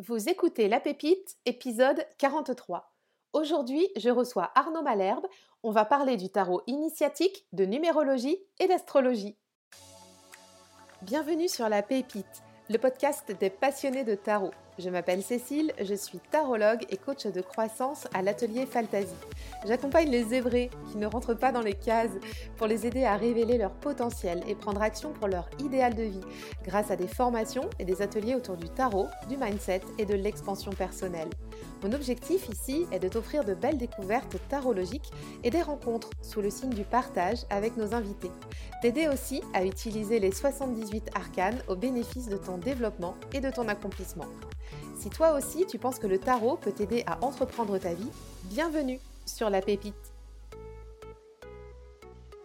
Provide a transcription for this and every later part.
Vous écoutez La Pépite, épisode 43. Aujourd'hui, je reçois Arnaud Malherbe. On va parler du tarot initiatique, de numérologie et d'astrologie. Bienvenue sur La Pépite, le podcast des passionnés de tarot. Je m'appelle Cécile, je suis tarologue et coach de croissance à l'atelier Fantasy. J'accompagne les zébrés qui ne rentrent pas dans les cases pour les aider à révéler leur potentiel et prendre action pour leur idéal de vie grâce à des formations et des ateliers autour du tarot, du mindset et de l'expansion personnelle. Mon objectif ici est de t'offrir de belles découvertes tarologiques et des rencontres sous le signe du partage avec nos invités. T'aider aussi à utiliser les 78 arcanes au bénéfice de ton développement et de ton accomplissement. Si toi aussi tu penses que le tarot peut t'aider à entreprendre ta vie, bienvenue sur la pépite.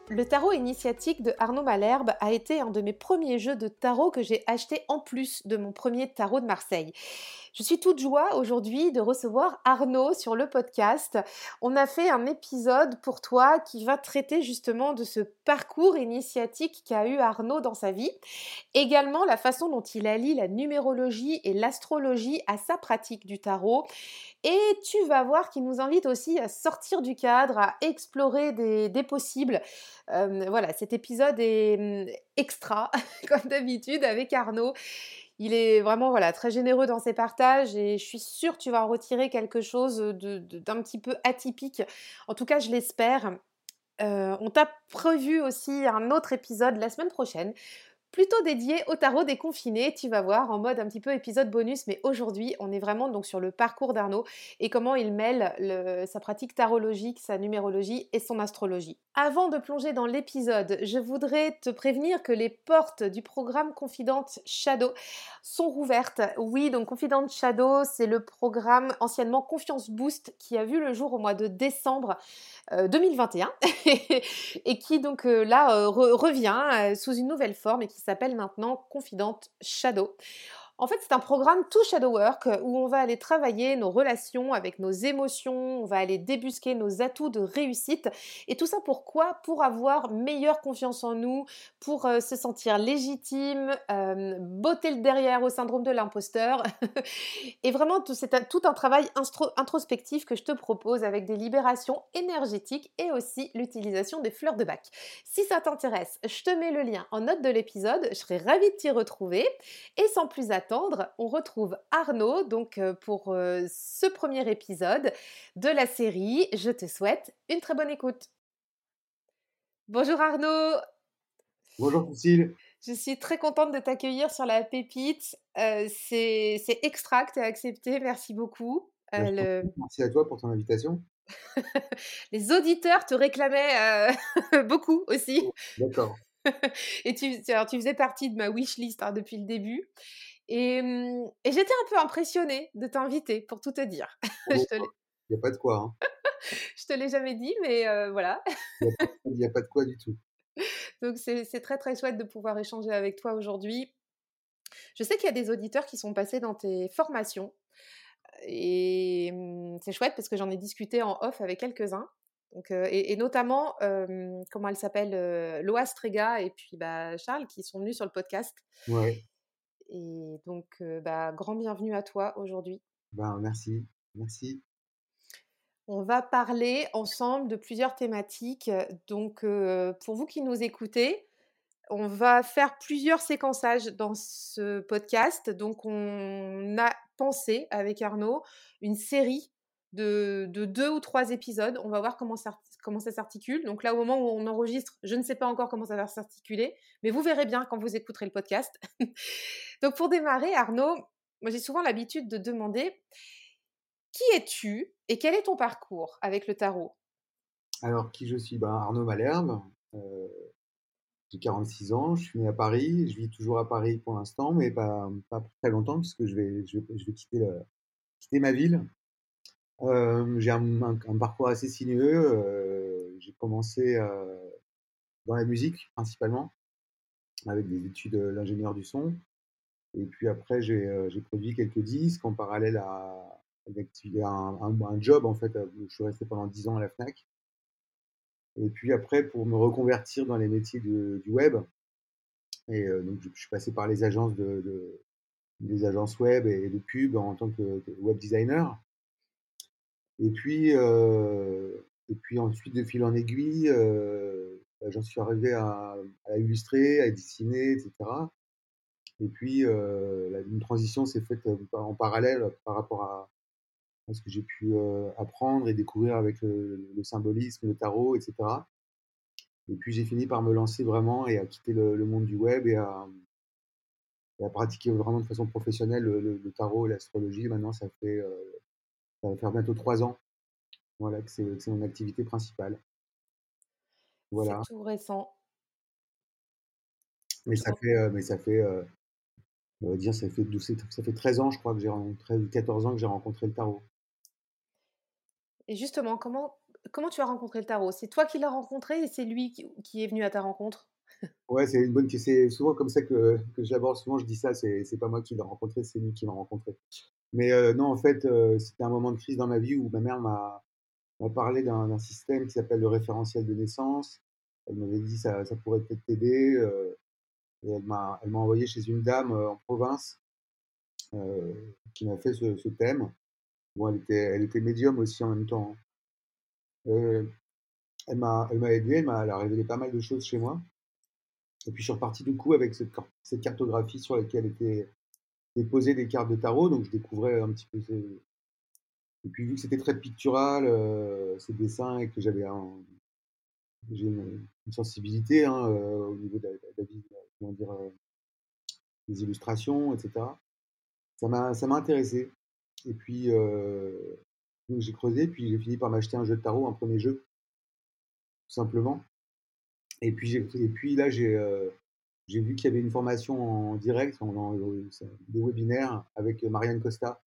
Le tarot initiatique de Arnaud Malherbe a été un de mes premiers jeux de tarot que j'ai acheté en plus de mon premier tarot de Marseille. Je suis toute joie aujourd'hui de recevoir Arnaud sur le podcast. On a fait un épisode pour toi qui va traiter justement de ce parcours initiatique qu'a eu Arnaud dans sa vie. Également la façon dont il allie la numérologie et l'astrologie à sa pratique du tarot. Et tu vas voir qu'il nous invite aussi à sortir du cadre, à explorer des, possibles. Euh, voilà, cet épisode est hum, extra, comme d'habitude, avec Arnaud. Il est vraiment très généreux dans ses partages et je suis sûre que tu vas en retirer quelque chose d'un petit peu atypique. En tout cas, je l'espère. Euh, on t'a prévu aussi un autre épisode la semaine prochaine plutôt dédié au tarot des confinés, tu vas voir, en mode un petit peu épisode bonus, mais aujourd'hui, on est vraiment donc sur le parcours d'Arnaud et comment il mêle sa pratique tarologique, sa numérologie et son astrologie. Avant de plonger dans l'épisode, je voudrais te prévenir que les portes du programme Confidente Shadow sont rouvertes. Oui, donc Confidente Shadow, c'est le programme anciennement Confiance Boost qui a vu le jour au mois de décembre 2021 euh, et qui donc euh, là euh, revient sous une nouvelle forme et qui s'appelle maintenant Confidente Shadow. En fait, c'est un programme tout shadow work où on va aller travailler nos relations avec nos émotions, on va aller débusquer nos atouts de réussite. Et tout ça pourquoi? Pour avoir meilleure confiance en nous, pour euh, se sentir légitime, euh, botter le derrière au syndrome de l'imposteur. et vraiment, c'est tout un travail introspectif que je te propose avec des libérations énergétiques et aussi l'utilisation des fleurs de bac. Si ça t'intéresse, je te mets le lien en note de l'épisode. Je serai ravie de t'y retrouver. Et sans plus attendre, on retrouve Arnaud donc euh, pour euh, ce premier épisode de la série. Je te souhaite une très bonne écoute. Bonjour Arnaud. Bonjour Cécile. Je suis très contente de t'accueillir sur la pépite. Euh, c'est extra que tu as accepté. Merci beaucoup. Merci à toi pour ton invitation. Les auditeurs te réclamaient beaucoup aussi. Oh, d'accord. et tu, tu faisais partie de ma wish list hein, depuis le début. Mmh, et, j'étais un peu impressionnée de t'inviter, pour tout te dire. Il n'y a pas de quoi. Hein. je te l'ai jamais dit, mais voilà. Il n'y a, pas de quoi du tout. Donc c'est très très chouette de pouvoir échanger avec toi aujourd'hui. Je sais qu'il y a des auditeurs qui sont passés dans tes formations. Et mmh, c'est chouette parce que j'en ai discuté en off avec quelques-uns. Donc, et, notamment, comment elle s'appelle, Loa Strega et puis bah, Charles qui sont venus sur le podcast. Ouais. Et donc, bah, grand bienvenue à toi aujourd'hui. Ben, merci, merci. On va parler ensemble de plusieurs thématiques. Donc, pour vous qui nous écoutez, on va faire plusieurs séquençages dans ce podcast. Donc, on a pensé avec Arnaud une série de, deux ou trois épisodes. On va voir comment ça, comment ça s'articule. Donc là, au moment où on enregistre, je ne sais pas encore comment ça va s'articuler, mais vous verrez bien quand vous écouterez le podcast. Donc pour démarrer, Arnaud, moi j'ai souvent l'habitude de demander qui es-tu et quel est ton parcours avec le tarot? Alors, qui je suis? Ben, Arnaud Malherbe. Euh, j'ai 46 ans, je suis né à Paris, je vis toujours à Paris pour l'instant, mais pas, très longtemps, puisque je vais, je je vais quitter, quitter ma ville j'ai un, parcours assez sinueux. j'ai commencé dans la musique principalement, avec des études d'ingénieur du son. Et puis après, j'ai produit quelques disques en parallèle à, un, un, job en fait. je suis resté pendant 10 ans à la Fnac. Et puis après, pour me reconvertir dans les métiers du web, donc je, suis passé par les agences web et de pub en tant que, web designer. Et puis, et puis ensuite, de fil en aiguille, bah, j'en suis arrivé à, illustrer, à dessiner, etc. Et puis, une transition s'est faite en parallèle par rapport à, ce que j'ai pu apprendre et découvrir avec le, symbolisme, le tarot, etc. Et puis j'ai fini par me lancer vraiment et à quitter le, monde du web et à, pratiquer vraiment de façon professionnelle le, tarot et l'astrologie. Maintenant, ça fait ça va faire bientôt trois ans voilà, que c'est mon activité principale. Voilà. C'est tout récent. Mais ça, fait, mais ça fait, on va dire, ça fait, ça fait 13 ans, je crois, que j'ai rencontré, 14 ans que j'ai rencontré le tarot. Et justement, comment, comment tu as rencontré le tarot? C'est toi qui l'as rencontré et c'est lui qui, est venu à ta rencontre? Ouais, c'est une bonne question. C'est souvent comme ça que, que je l'aborde. Souvent, je dis ça, c'est pas moi qui l'ai rencontré, c'est lui qui m'a rencontré. Mais non, en fait, c'était un moment de crise dans ma vie où ma mère m'a parlé d'un système qui s'appelle le référentiel de naissance. Elle m'avait dit ça, ça pourrait peut-être t'aider. et elle m'a envoyé chez une dame en province qui m'a fait ce, thème. Bon, elle était, était médium aussi en même temps. Hein. elle m'a aidé, elle m'a révélé pas mal de choses chez moi. Et puis je suis reparti du coup avec cette, cette cartographie sur laquelle étaient déposées des cartes de tarot, donc je découvrais un petit peu ces... Et puis vu que c'était très pictural, euh, ces dessins, et que j'avais une, sensibilité hein, euh, au niveau de la, comment dire, euh, des illustrations, etc. Ça m'a intéressé. Et puis j'ai creusé, puis j'ai fini par m'acheter un jeu de tarot, un premier jeu, tout simplement. Et puis, et puis là, j'ai j'ai vu qu'il y avait une formation en direct, des webinaires avec Marianne Costa,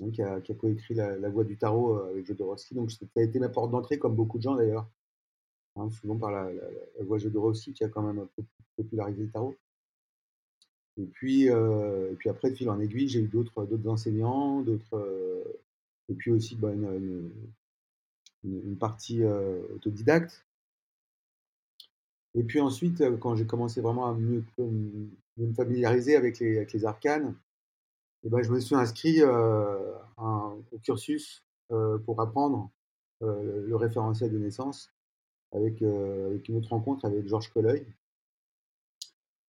hein, qui, a, coécrit la, Voix du Tarot avec Jodorowsky. Donc ça a été ma porte d'entrée, comme beaucoup de gens d'ailleurs, hein, souvent par la, Voix Jodorowsky qui a quand même popularisé le tarot. Et puis, et puis après, de fil en aiguille, j'ai eu d'autres enseignants, d'autres et puis aussi bah, une, partie autodidacte. Et puis ensuite, quand j'ai commencé vraiment à mieux, me familiariser avec les, arcanes, eh ben, je me suis inscrit au cursus pour apprendre le référentiel de naissance avec, une autre rencontre avec Georges Colleuil.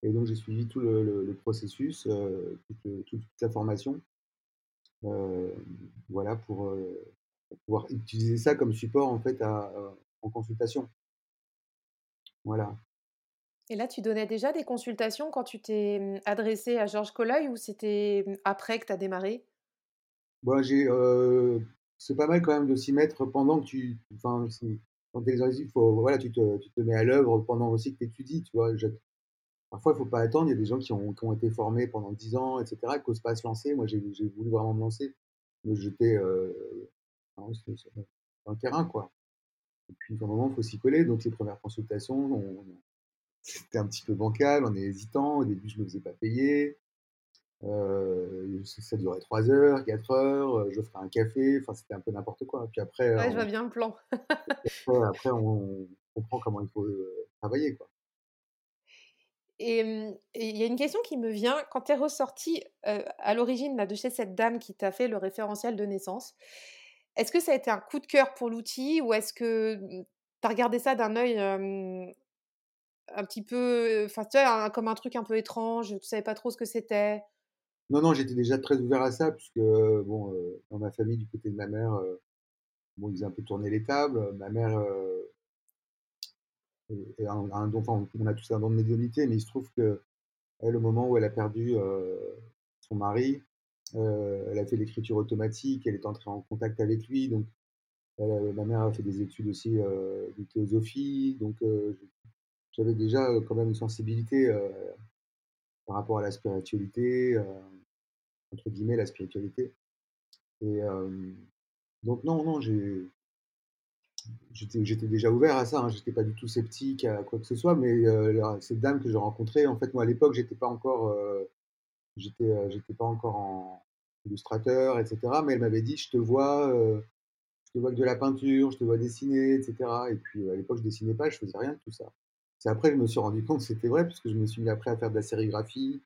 Et donc j'ai suivi tout le, processus, toute, la formation. Euh, voilà, pour, euh, pour, pouvoir utiliser ça comme support en fait à, en consultation. Voilà. Et là, tu donnais déjà des consultations quand tu t'es mmh, adressé à Georges Colleuil ou c'était mmh, après que tu as démarré? Bon, j'ai, euh, c'est pas mal quand même de s'y mettre pendant que tu. Enfin, quand tu es faut, voilà, tu te, tu te mets à l'œuvre pendant aussi que tu étudies. Tu vois, Parfois, il ne faut pas attendre. Il y a des gens qui ont, qui ont été formés pendant 10 ans, etc., qui n'osent pas se lancer. Moi, j'ai voulu vraiment me lancer, me jeter euh, dans le terrain, quoi. Et puis, moment, il faut s'y coller. Donc, les premières consultations, c'était un petit peu bancal, on est hésitant. Au début, je ne me faisais pas payer. Euh, ça durait 3 heures, 4 heures, je ferais un café, enfin c'était un peu n'importe quoi. Puis après, ouais, je vois bien le plan. après, on, comprend comment il faut euh, travailler. Quoi. Et il y a une question qui me vient. Quand tu es ressortie à l'origine de chez cette dame qui t'a fait le référentiel de naissance, est-ce que ça a été un coup de cœur pour l'outil ou est-ce que mmh, tu as regardé ça d'un œil un petit peu, enfin, tu comme un truc un peu étrange, tu savais pas trop ce que c'était? Non, non, j'étais déjà très ouvert à ça, puisque, bon, dans ma famille, du côté de ma mère, bon, ils ont un peu tourné les tables. Ma mère et un, on a tous un don de médiumnité, mais il se trouve que elle, au moment où elle a perdu son mari, elle a fait l'écriture automatique, elle est entrée en contact avec lui, donc ma mère a fait des études aussi euh, de théosophie, donc j'avais déjà quand même une sensibilité par rapport à la spiritualité, entre guillemets la spiritualité. Et donc non, non, j'étais déjà ouvert à ça, hein, j'étais pas du tout sceptique à quoi que ce soit, mais euh, cette dame que j'ai rencontrée, en fait, moi à l'époque, j'étais pas encore, euh, j'étais, euh, j'étais pas encore en illustrateur, etc. Mais elle m'avait dit, je te vois, je te vois de la peinture, je te vois dessiner, etc. Et puis à l'époque, je dessinais pas, je faisais rien de tout ça. C'est après que je me suis rendu compte que c'était vrai, puisque je me suis mis après à faire de la sérigraphie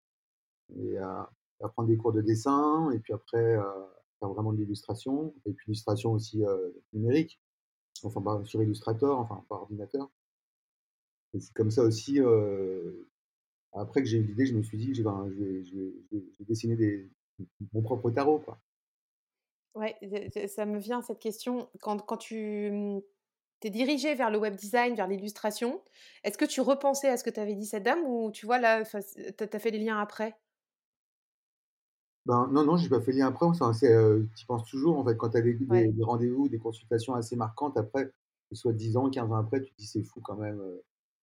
et à, apprendre des cours de dessin, et puis après, euh, faire vraiment de l'illustration, et puis l'illustration aussi euh, numérique, enfin bah, sur Illustrator, enfin par ordinateur. Et c'est comme ça aussi, euh, après que j'ai eu l'idée, je me suis dit, je vais, je vais, je vais, je vais dessiner des, mon propre tarot, quoi. Ouais, ça me vient cette question. Quand, quand tu mmh, t'es dirigé vers le web design, vers l'illustration, est-ce que tu repensais à ce que tu avais dit cette dame ou tu vois là, tu as fait les liens après? Ben, non, non, j'ai pas fait le lien après. Heu, tu penses toujours, en fait, quand tu as des des Ouais. des rendez-vous, des consultations assez marquantes après, que ce soit 10 ans, 15 ans après, tu te dis: «C'est fou quand même».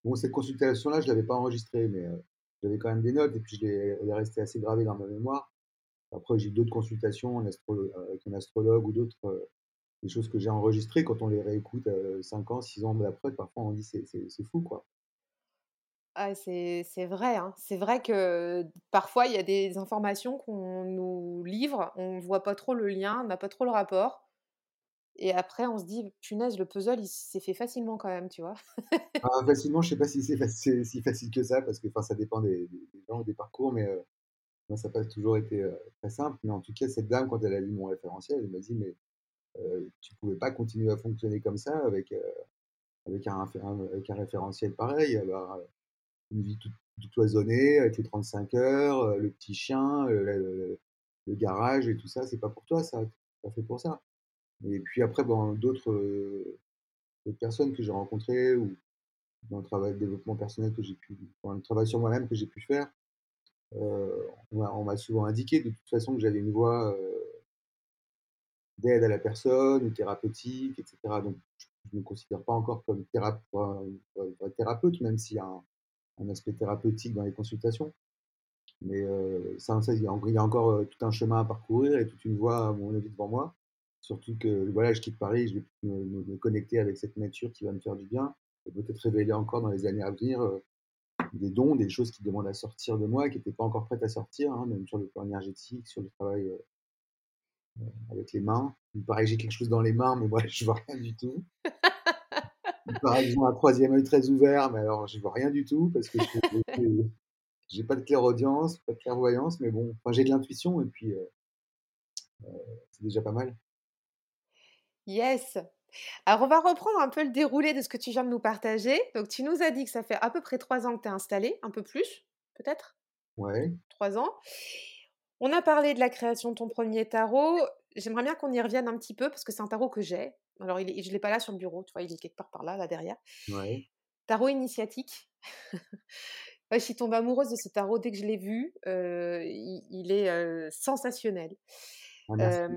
Bon, cette consultation-là, je l'avais pas enregistrée, mais j'avais quand même des notes et puis je elle est assez gravée dans ma mémoire. Après, j'ai eu d'autres consultations astrolo avec un astrologue ou d'autres, des choses que j'ai enregistrées. Quand on les réécoute, heu, 5 ans, 6 ans après, parfois on dit: «C'est fou, quoi». Ah, c'est vrai, hein. C'est vrai que parfois il y a des informations qu'on nous livre, on voit pas trop le lien, on n'a pas trop le rapport et après on se dit: «Punaise, le puzzle, il s'est fait facilement quand même», tu vois? Ah, facilement, je sais pas si c'est si facile que ça parce que, ça dépend des des gens des parcours, mais ça n'a pas toujours été, très simple, mais en tout cas, cette dame, quand elle a lu mon référentiel, elle m'a dit: «Mais, heu, tu pouvais pas continuer à fonctionner comme ça avec, avec un avec un référentiel pareil. Heu, une vie toute toute cloisonnée avec les 35 heures, heu, le petit chien, le garage et tout ça, c'est pas pour toi ça, pas fait pour ça». Et puis après, bon, d'autres, d'autres personnes que j'ai rencontrées ou dans le travail de développement personnel que j'ai pu dans le travail sur moi-même que j'ai pu faire, heu, on m'a souvent indiqué de toute façon que j'avais une voix, heu d'aide à la personne ou thérapeutique et cetera. Donc je ne me considère pas encore comme thérapeute, même s'il y a un aspect thérapeutique dans les consultations. Mais ça il y a encore, tout un chemin à parcourir et toute une voie, à mon avis, devant moi. Surtout que, voilà, je quitte Paris, je vais me me me connecter avec cette nature qui va me faire du bien et peut-être révéler encore dans les années à venir, heu, des dons, des choses qui demandent à sortir de moi, qui n'étaient pas encore prêtes à sortir, hein, même sur le plan énergétique, sur le travail, heu avec les mains. Il paraît que j'ai quelque chose dans les mains, mais moi, je vois rien du tout. Il paraît que j'ai un troisième œil très ouvert, mais alors je vois rien du tout parce que je j'ai pas de clairaudience, pas de clairvoyance, mais bon, enfin, j'ai de l'intuition et puis euh, c'est déjà pas mal. Yes! Alors on va reprendre un peu le déroulé de ce que tu viens de nous partager. Donc tu nous as dit que ça fait à peu près 3 ans que tu es installé, un peu plus, peut-être? Ouais, 3 ans. On a parlé de la création de ton premier tarot. J'aimerais bien qu'on y revienne un petit peu parce que c'est un tarot que j'ai. Alors il est je l'ai pas là sur le bureau, tu vois? Il est quelque part par là, là derrière. ouais. Tarot initiatique. Je suis tombée amoureuse de ce tarot dès que je l'ai vu, heu, il il est, sensationnel. Ah,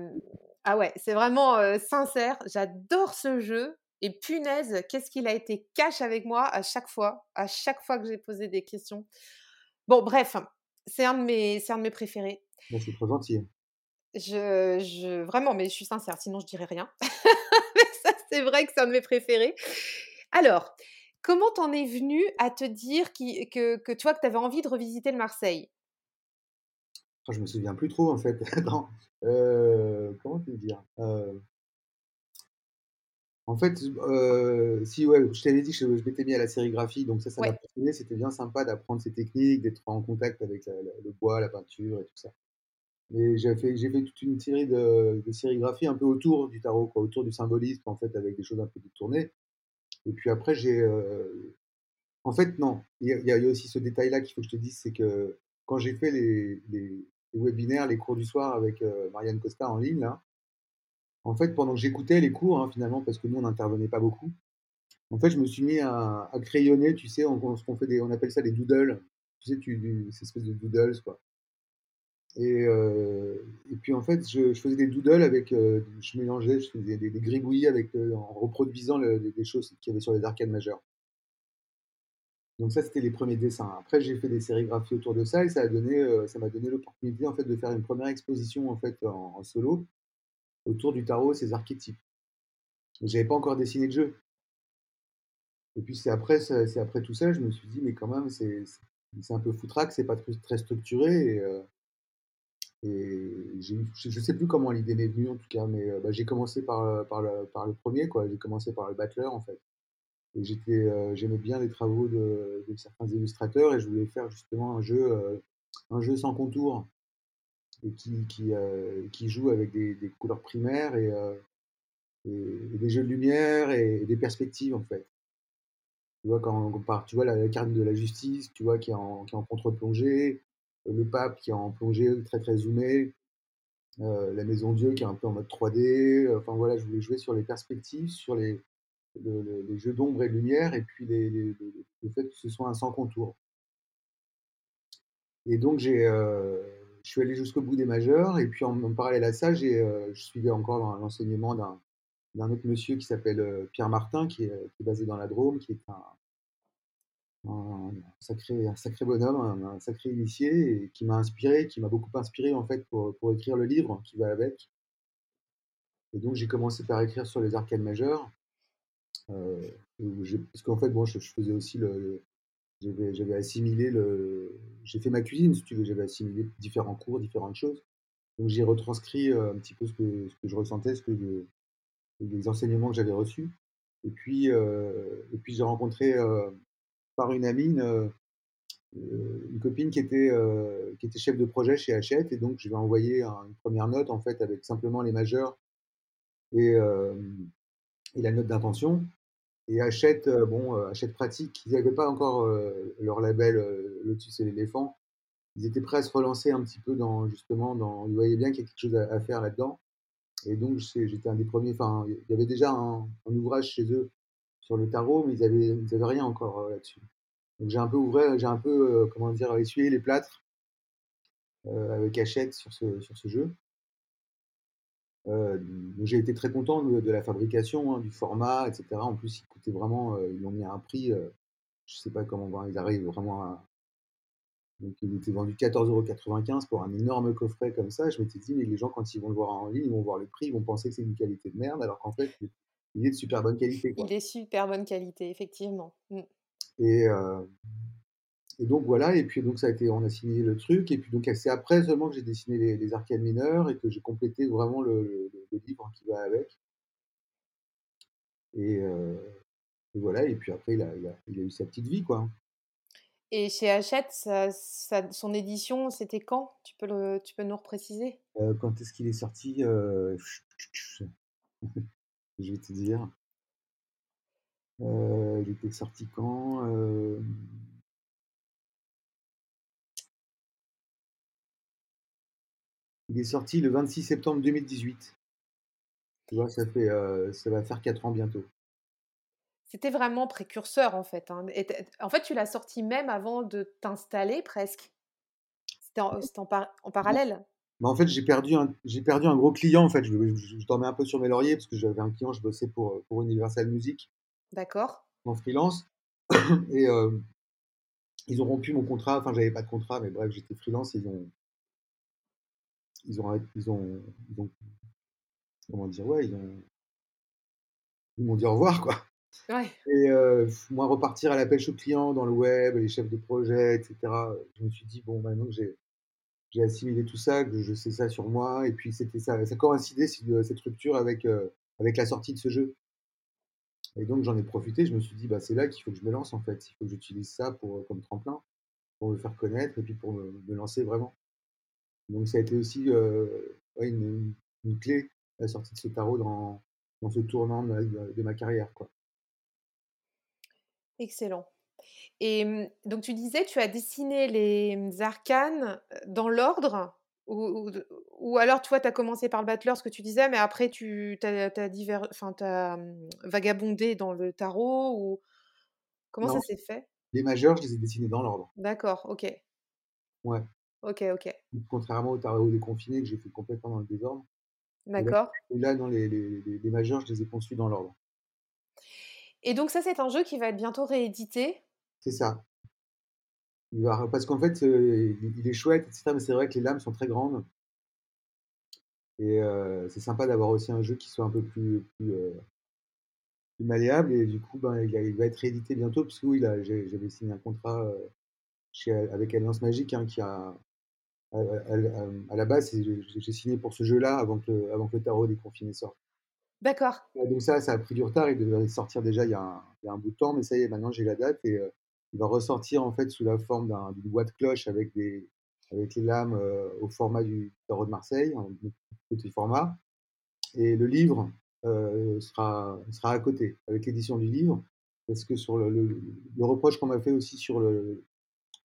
ah ouais, c'est vraiment, sincère. J'adore ce jeu et punaise, qu'est-ce qu'il a été cash avec moi à chaque fois, à chaque fois que j'ai posé des questions. Bon bref, c'est un de mes c'est un de mes préférés. C'est trop gentil. Je je vraiment, mais je suis sincère, sinon je dirais rien. Mais ça, c'est vrai que c'est un de mes préférés. Alors, comment t'en es venue à te dire qui que que tu vois, que tu avais envie de revisiter le Marseille? Je me souviens plus trop en fait. Heu, comment te dire? Heu, en fait, heu, si ouais, je t'avais dit que je je m'étais mis à la sérigraphie, donc ça, ça m'a passionné. C'était bien sympa d'apprendre ces techniques, d'être en contact avec la la le bois, la peinture et tout ça. Et j'ai fait j'ai fait toute une série de de sérigraphies un peu autour du tarot, quoi, autour du symbolisme, en fait, avec des choses un peu détournées. Et puis après, j'ai, en fait, non, il y a il y a il y a aussi ce détail-là qu'il faut que je te dise, c'est que quand j'ai fait les les les webinaires, les cours du soir avec, heu, Marianne Costa en ligne, là, en fait, pendant que j'écoutais les cours, hein, finalement, parce que nous, on n'intervenait pas beaucoup, en fait, je me suis mis à crayonner, tu sais, on on fait des on appelle ça des doodles. Tu sais, tu du ces espèces de doodles, quoi. Et, heu, et puis en fait, je, faisais des doodles avec, heu, je mélangeais, je faisais des, des gribouillis avec, en reproduisant le, des, des choses qu'il y avait sur les arcades majeures. Donc ça, c'était les premiers dessins. Après, j'ai fait des sérigraphies autour de ça et ça a donné, ça m'a donné l'opportunité en fait de faire une première exposition en fait en, solo autour du tarot et ses archétypes. J'avais pas encore dessiné de jeu. Et puis c'est après, après tout ça, je me suis dit mais quand même c'est un peu foutraque, c'est pas très, structuré et, heu, Et j'ai eu je sais plus comment l'idée m'est venue en tout cas, mais j'ai commencé par, le par le 1 quoi. J'ai commencé par le Battler en fait heu, j'aimais bien les travaux de certains illustrateurs et je voulais faire justement un jeu, heu, un jeu sans contours. et qui, euh, qui joue avec des, couleurs primaires et, euh, des jeux de lumière et, des perspectives en fait. Tu vois, quand on part, tu vois la, carte de la justice, tu vois, qui est en, qui est en contre-plongée, euh, le pape qui est en plongée très très zoomé, euh, la maison Dieu qui est un peu en mode 3D. euh, Enfin voilà, je voulais jouer sur les perspectives, sur les, le- le- les jeux d'ombre et de lumière, et puis le fait que ce soit un sans contour. Et donc j'ai, euh, je suis allé jusqu'au bout des majeurs, et puis en, parallèle à ça, j'ai, euh, je suivais encore dans l'enseignement d'un d'un autre monsieur qui s'appelle euh, Pierre Martin, qui est, qui est basé dans la Drôme, qui est un, sacré, un sacré bonhomme, un, sacré initié, et qui m'a inspiré, qui m'a beaucoup inspiré en fait pour, pour écrire le livre qui va avec. Et donc j'ai commencé par écrire sur les arcades majeures, euh, parce qu'en fait bon, je, faisais aussi le, j'avais, assimilé le, j'ai fait ma cuisine si tu veux, j'avais assimilé différents cours, différentes choses. Donc j'ai retranscrit euh, un petit peu ce que, je ressentais, ce que je- les enseignements que j'avais reçus. Et puis, euh, puis j'ai rencontré euh, par une amie une, euh, copine qui était, euh, qui était chef de projet chez Hachette, et donc je lui ai envoyé un- une première note en fait avec simplement les majeurs et, euh, et la note d'intention. Et Hachette, euh, bon, euh, Hachette Pratique, ils n'avaient pas encore euh, leur label euh, Lotus et l'éléphant. Ils étaient prêts à se relancer un petit peu dans justement dans. Ils voyaient bien qu'il y a quelque chose à, faire là-dedans. Et donc j'étais un des premiers. Enfin, il y avait déjà un, ouvrage chez eux sur le tarot, mais ils avaient, ils avaient rien encore euh, là-dessus. Donc j'ai un peu ouvert, j'ai un peu, euh, comment dire, essuyé les plâtres euh, avec Hachette sur ce jeu. Euh, j'ai été très content de, de la fabrication, hein, du format, etc. En plus, il coûtait vraiment, euh, ils l'ont mis à un prix, euh, je sais pas comment ils arrivent vraiment à. Donc il était vendu 14,95€ pour un énorme coffret comme ça. Je m'étais dit, mais les gens, quand ils vont le voir en ligne, ils vont voir le prix, ils vont penser que c'est une qualité de merde, alors qu'en fait, il est de super bonne qualité. Quoi. Il est super bonne qualité, effectivement. Mm. Et, euh, et donc voilà, et puis donc ça a été, on a signé le truc, et puis donc c'est après seulement que j'ai dessiné les, les arcades mineurs et que j'ai complété vraiment le, le- le livre qui va avec. Et, euh, et voilà, et puis après il a, il a, il a eu sa petite vie, quoi. Et chez Hachette, ça- ça- son édition, c'était quand? Tu peux, le, tu peux nous repréciser? Euh, quand est-ce qu'il est sorti euh, Je vais te dire. Il était sorti quand Il est sorti le 26 septembre 2018. Tu vois, ça fait, euh, ça va faire 4 ans bientôt. C'était vraiment précurseur, en fait. hein. Et en fait, tu l'as sorti même avant de t'installer, presque. C'était en, c'était en par- en parallèle. Mais en fait, j'ai perdu un, perdu un gros client. En fait, je, je, je dormais un peu sur mes lauriers parce que j'avais un client, je bossais pour, pour Universal Music D'accord en freelance. Et euh, ils ont rompu mon contrat. Enfin, j'avais pas de contrat, mais bref, j'étais freelance. Ils ont, ils ont, ils ont, ils ont, comment dire, ouais, ils ont, ils m'ont dit au revoir, quoi. Ouais. Et euh, moi, repartir à la pêche aux clients dans le web, les chefs de projet, etc. Je me suis dit, bon, maintenant que j'ai j'ai assimilé tout ça, que je sais ça sur moi, et puis c'était ça, ça coïncidait cette rupture avec, euh, avec la sortie de ce jeu. Et donc j'en ai profité, je me suis dit, bah, c'est là qu'il faut que je me lance en fait, il faut que j'utilise ça pour, comme tremplin, pour me faire connaître et puis pour me, me lancer vraiment. Donc ça a été aussi ouais, une, une, clé, la sortie de ce tarot dans, dans ce tournant de, de, de ma carrière. Quoi. Excellent. Et mmh, donc tu disais, tu as dessiné les arcanes dans l'ordre ou, ou, ou, alors toi, tu as commencé par le battleur, ce que tu disais, mais après tu as, as, divers, as mmh, vagabondé dans le tarot ou comment non, ça s'est fait? Les majeurs, je les ai dessinés dans l'ordre. D'accord, ok. Ouais. Ok, ok. Contrairement au tarot déconfiné que j'ai fait complètement dans le désordre. D'accord. Et là, dans les, les, les, les majeurs, je les ai conçus dans l'ordre. Et donc ça, c'est un jeu qui va être bientôt réédité? C'est ça. Il va, parce qu'en fait, euh, il est chouette, etc. Mais c'est vrai que les lames sont très grandes. Et euh, c'est sympa d'avoir aussi un jeu qui soit un peu plus, plus, euh, plus malléable. Et du coup, ben, il, il, va être réédité bientôt. Parce que oui, j'avais signé un contrat euh, chez, avec Alliance Magique hein, qui a. À, à, à la base, j'ai signé pour ce jeu-là avant, que, avant que le tarot déconfiné sorte. D'accord. Donc ça, ça a pris du retard. Il devait sortir déjà il y a un, il y a un bout de temps, mais ça y est, maintenant j'ai la date et euh, il va ressortir en fait sous la forme d'une boîte cloche avec des, avec les lames au format du tarot de Marseille, en petit format. Et le livre sera, sera à côté, avec l'édition du livre. Parce que sur le, le, reproche qu'on m'a fait aussi sur le,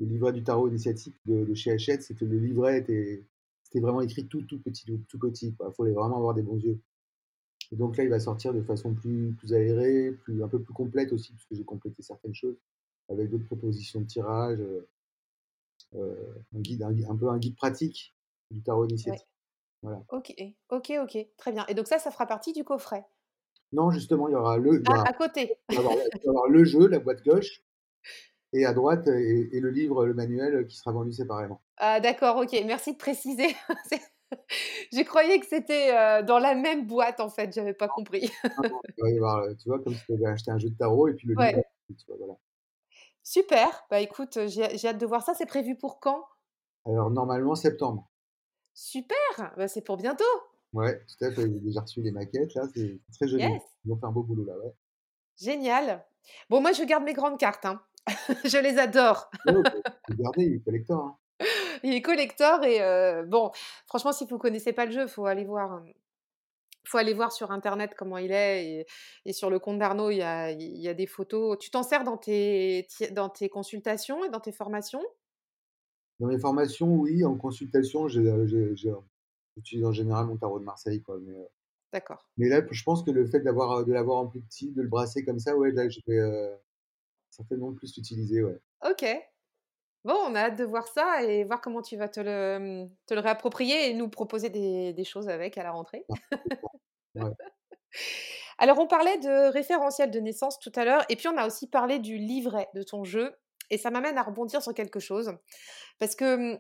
livret du tarot initiatique de, chez Hachette, c'est que le livret était, c'était vraiment écrit tout, tout petit, tout, petit. Il fallait vraiment avoir des bons yeux. Et donc là, il va sortir de façon plus, plus aérée, plus, un peu plus complète aussi, puisque j'ai complété certaines choses avec d'autres propositions de tirage, euh, un guide, un, peu un guide pratique du tarot initiatique. Voilà. Ok, ok, ok, très bien. Et donc ça, ça fera partie du coffret? Non, justement, il y aura le. Ah, à côté. Il y, aura, le jeu, la boîte gauche, et à droite, et, le livre, le manuel qui sera vendu séparément. Ah, d'accord, ok. Merci de préciser. Je croyais que c'était euh, dans la même boîte, en fait. J'avais pas compris. tu vois, comme si tu avais acheté un jeu de tarot et puis le livre. voilà. Super. Bah écoute, j'ai hâte de voir ça. C'est prévu pour quand? Alors, normalement, septembre. Super. Bah, c'est pour bientôt. Ouais, tout à fait. J'ai déjà reçu les maquettes, là. C'est très joli. Ils ont fait un beau boulot, là, ouais. Génial. Bon, moi, je garde mes grandes cartes. Hein. je les adore. Regardez, il est collector. Hein. Il est collector et bon, franchement, si vous ne connaissez pas le jeu, il faut aller voir. Hein, faut aller voir sur internet comment il est et, sur le compte d'Arnaud il y a, il y a des photos. Tu t'en sers dans tes, dans tes consultations et dans tes formations? Dans mes formations, oui. En consultation, j'utilise en général mon tarot de Marseille. Quoi, mais, D'accord. Mais là, je pense que le fait d'avoir de l'avoir en plus petit, de le brasser comme ça, ouais, là, je vais certainement plus l'utiliser. Ouais. Ok. Bon, on a hâte de voir ça et voir comment tu vas te le, te le réapproprier et nous proposer des, des choses avec à la rentrée. Alors, on parlait de référentiel de naissance tout à l'heure et puis on a aussi parlé du livret de ton jeu et ça m'amène à rebondir sur quelque chose parce que mmh,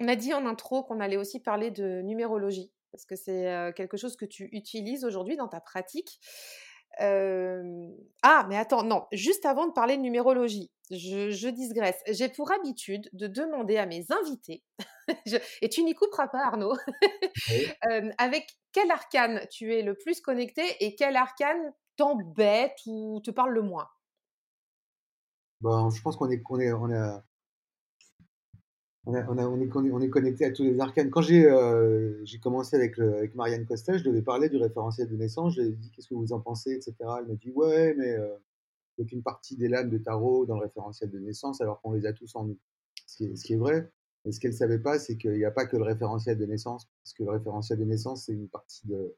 on a dit en intro qu'on allait aussi parler de numérologie parce que c'est quelque chose que tu utilises aujourd'hui dans ta pratique. Ah, mais attends, non, juste avant de parler de numérologie, je, je digresse. J'ai pour habitude de demander à mes invités, et tu n'y couperas pas Arnaud, avec quel arcane tu es le plus connecté et quel arcane t'embête ou te parle le moins? Bon, je pense qu'on est, on est, on est, on, est, on, est, connecté à tous les arcanes. Quand j'ai euh, commencé avec, Marianne Costa, je devais parler du référentiel de naissance. Je lui ai dit qu'est-ce que vous en pensez, etc. Elle m'a dit ouais, mais euh, qu'une partie des lames de tarot dans le référentiel de naissance, alors qu'on les a tous en nous. Ce qui est, vrai. Mais ce qu'elle ne savait pas, c'est qu'il n'y a pas que le référentiel de naissance, parce que le référentiel de naissance, c'est une partie de.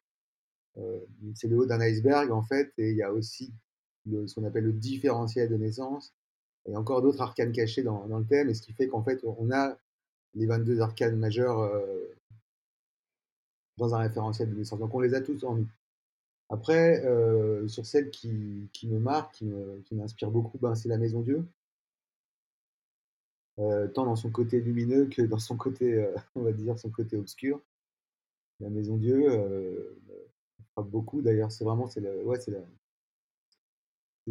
Euh, c'est le haut d'un iceberg, en fait, et il y a aussi ce qu'on appelle le différentiel de naissance, et encore d'autres arcanes cachés dans, le thème, et ce qui fait qu'en fait, on a les 22 arcanes majeures euh, dans un référentiel de naissance. Donc on les a tous en nous. Après, euh, sur celle qui, me marque, qui m'inspire beaucoup, ben, c'est la Maison Dieu. Euh, tant dans son côté lumineux que dans son côté, on va dire, son côté obscur. La Maison Dieu frappe beaucoup. D'ailleurs, c'est vraiment, c'est la,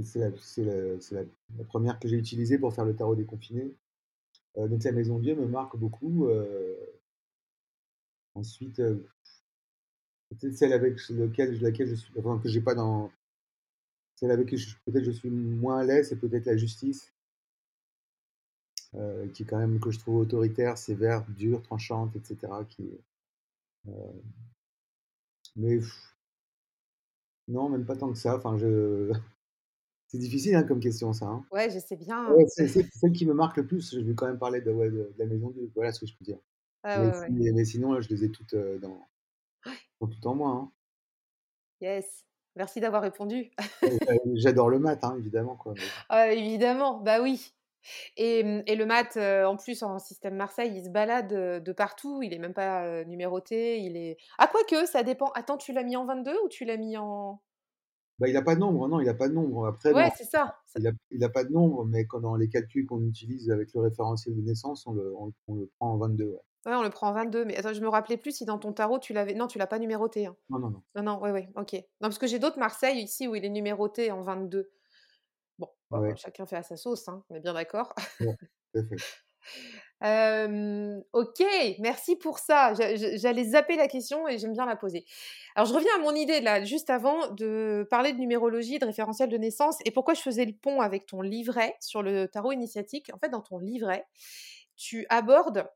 c'est la, première que j'ai utilisée pour faire le tarot déconfiné. Euh, donc la Maison Dieu me marque beaucoup. Euh. ensuite, euh, celle avec laquelle, laquelle je suis, que j'ai pas dans, celle avec laquelle peut-être je suis moins à l'aise, c'est peut-être la justice, qui est quand même que je trouve autoritaire, sévère, dure, tranchante, etc. Qui, mais non, même pas tant que ça. Enfin, je c'est difficile hein, comme question, ça. Hein. Ouais, je sais bien. c'est celle qui me marque le plus. Je vais quand même parler de, ouais, de, la maison Dieu. Voilà ce que je peux dire. Ah mais, sinon, je les ai toutes euh, dans, tout en moi. Hein. Yes. Merci d'avoir répondu. J'adore le maths, évidemment. Quoi, ah, évidemment, bah oui. Et, mmh, et le maths, euh, en plus, en système Marseille, il se balade euh, de partout. Il est même pas numéroté. Il est. Ah, quoique, ça dépend. Attends, tu l'as mis en 22 ou tu l'as mis en. Bah, il n'a pas de nombre, non, il n'a pas de nombre. Après, ouais, c'est ça. Il n'a pas de nombre, mais quand dans les calculs qu'on utilise avec le référentiel de naissance, on le, on, le prend en 22. Ouais. ouais. on le prend en 22. Mais attends, je me rappelais plus si dans ton tarot, tu l'avais. Non, tu l'as pas numéroté. Hein. Non, non, non. Non, non, ouais, ouais, ok. Non, parce que j'ai d'autres Marseille ici où il est numéroté en 22. Bon, chacun fait à sa sauce, hein, on est bien d'accord. ok, merci pour ça. J'allais zapper la question et j'aime bien la poser. Alors, je reviens à mon idée là, juste avant de parler de numérologie, de référentiel de naissance et pourquoi je faisais le pont avec ton livret sur le tarot initiatique. En fait, dans ton livret, tu abordes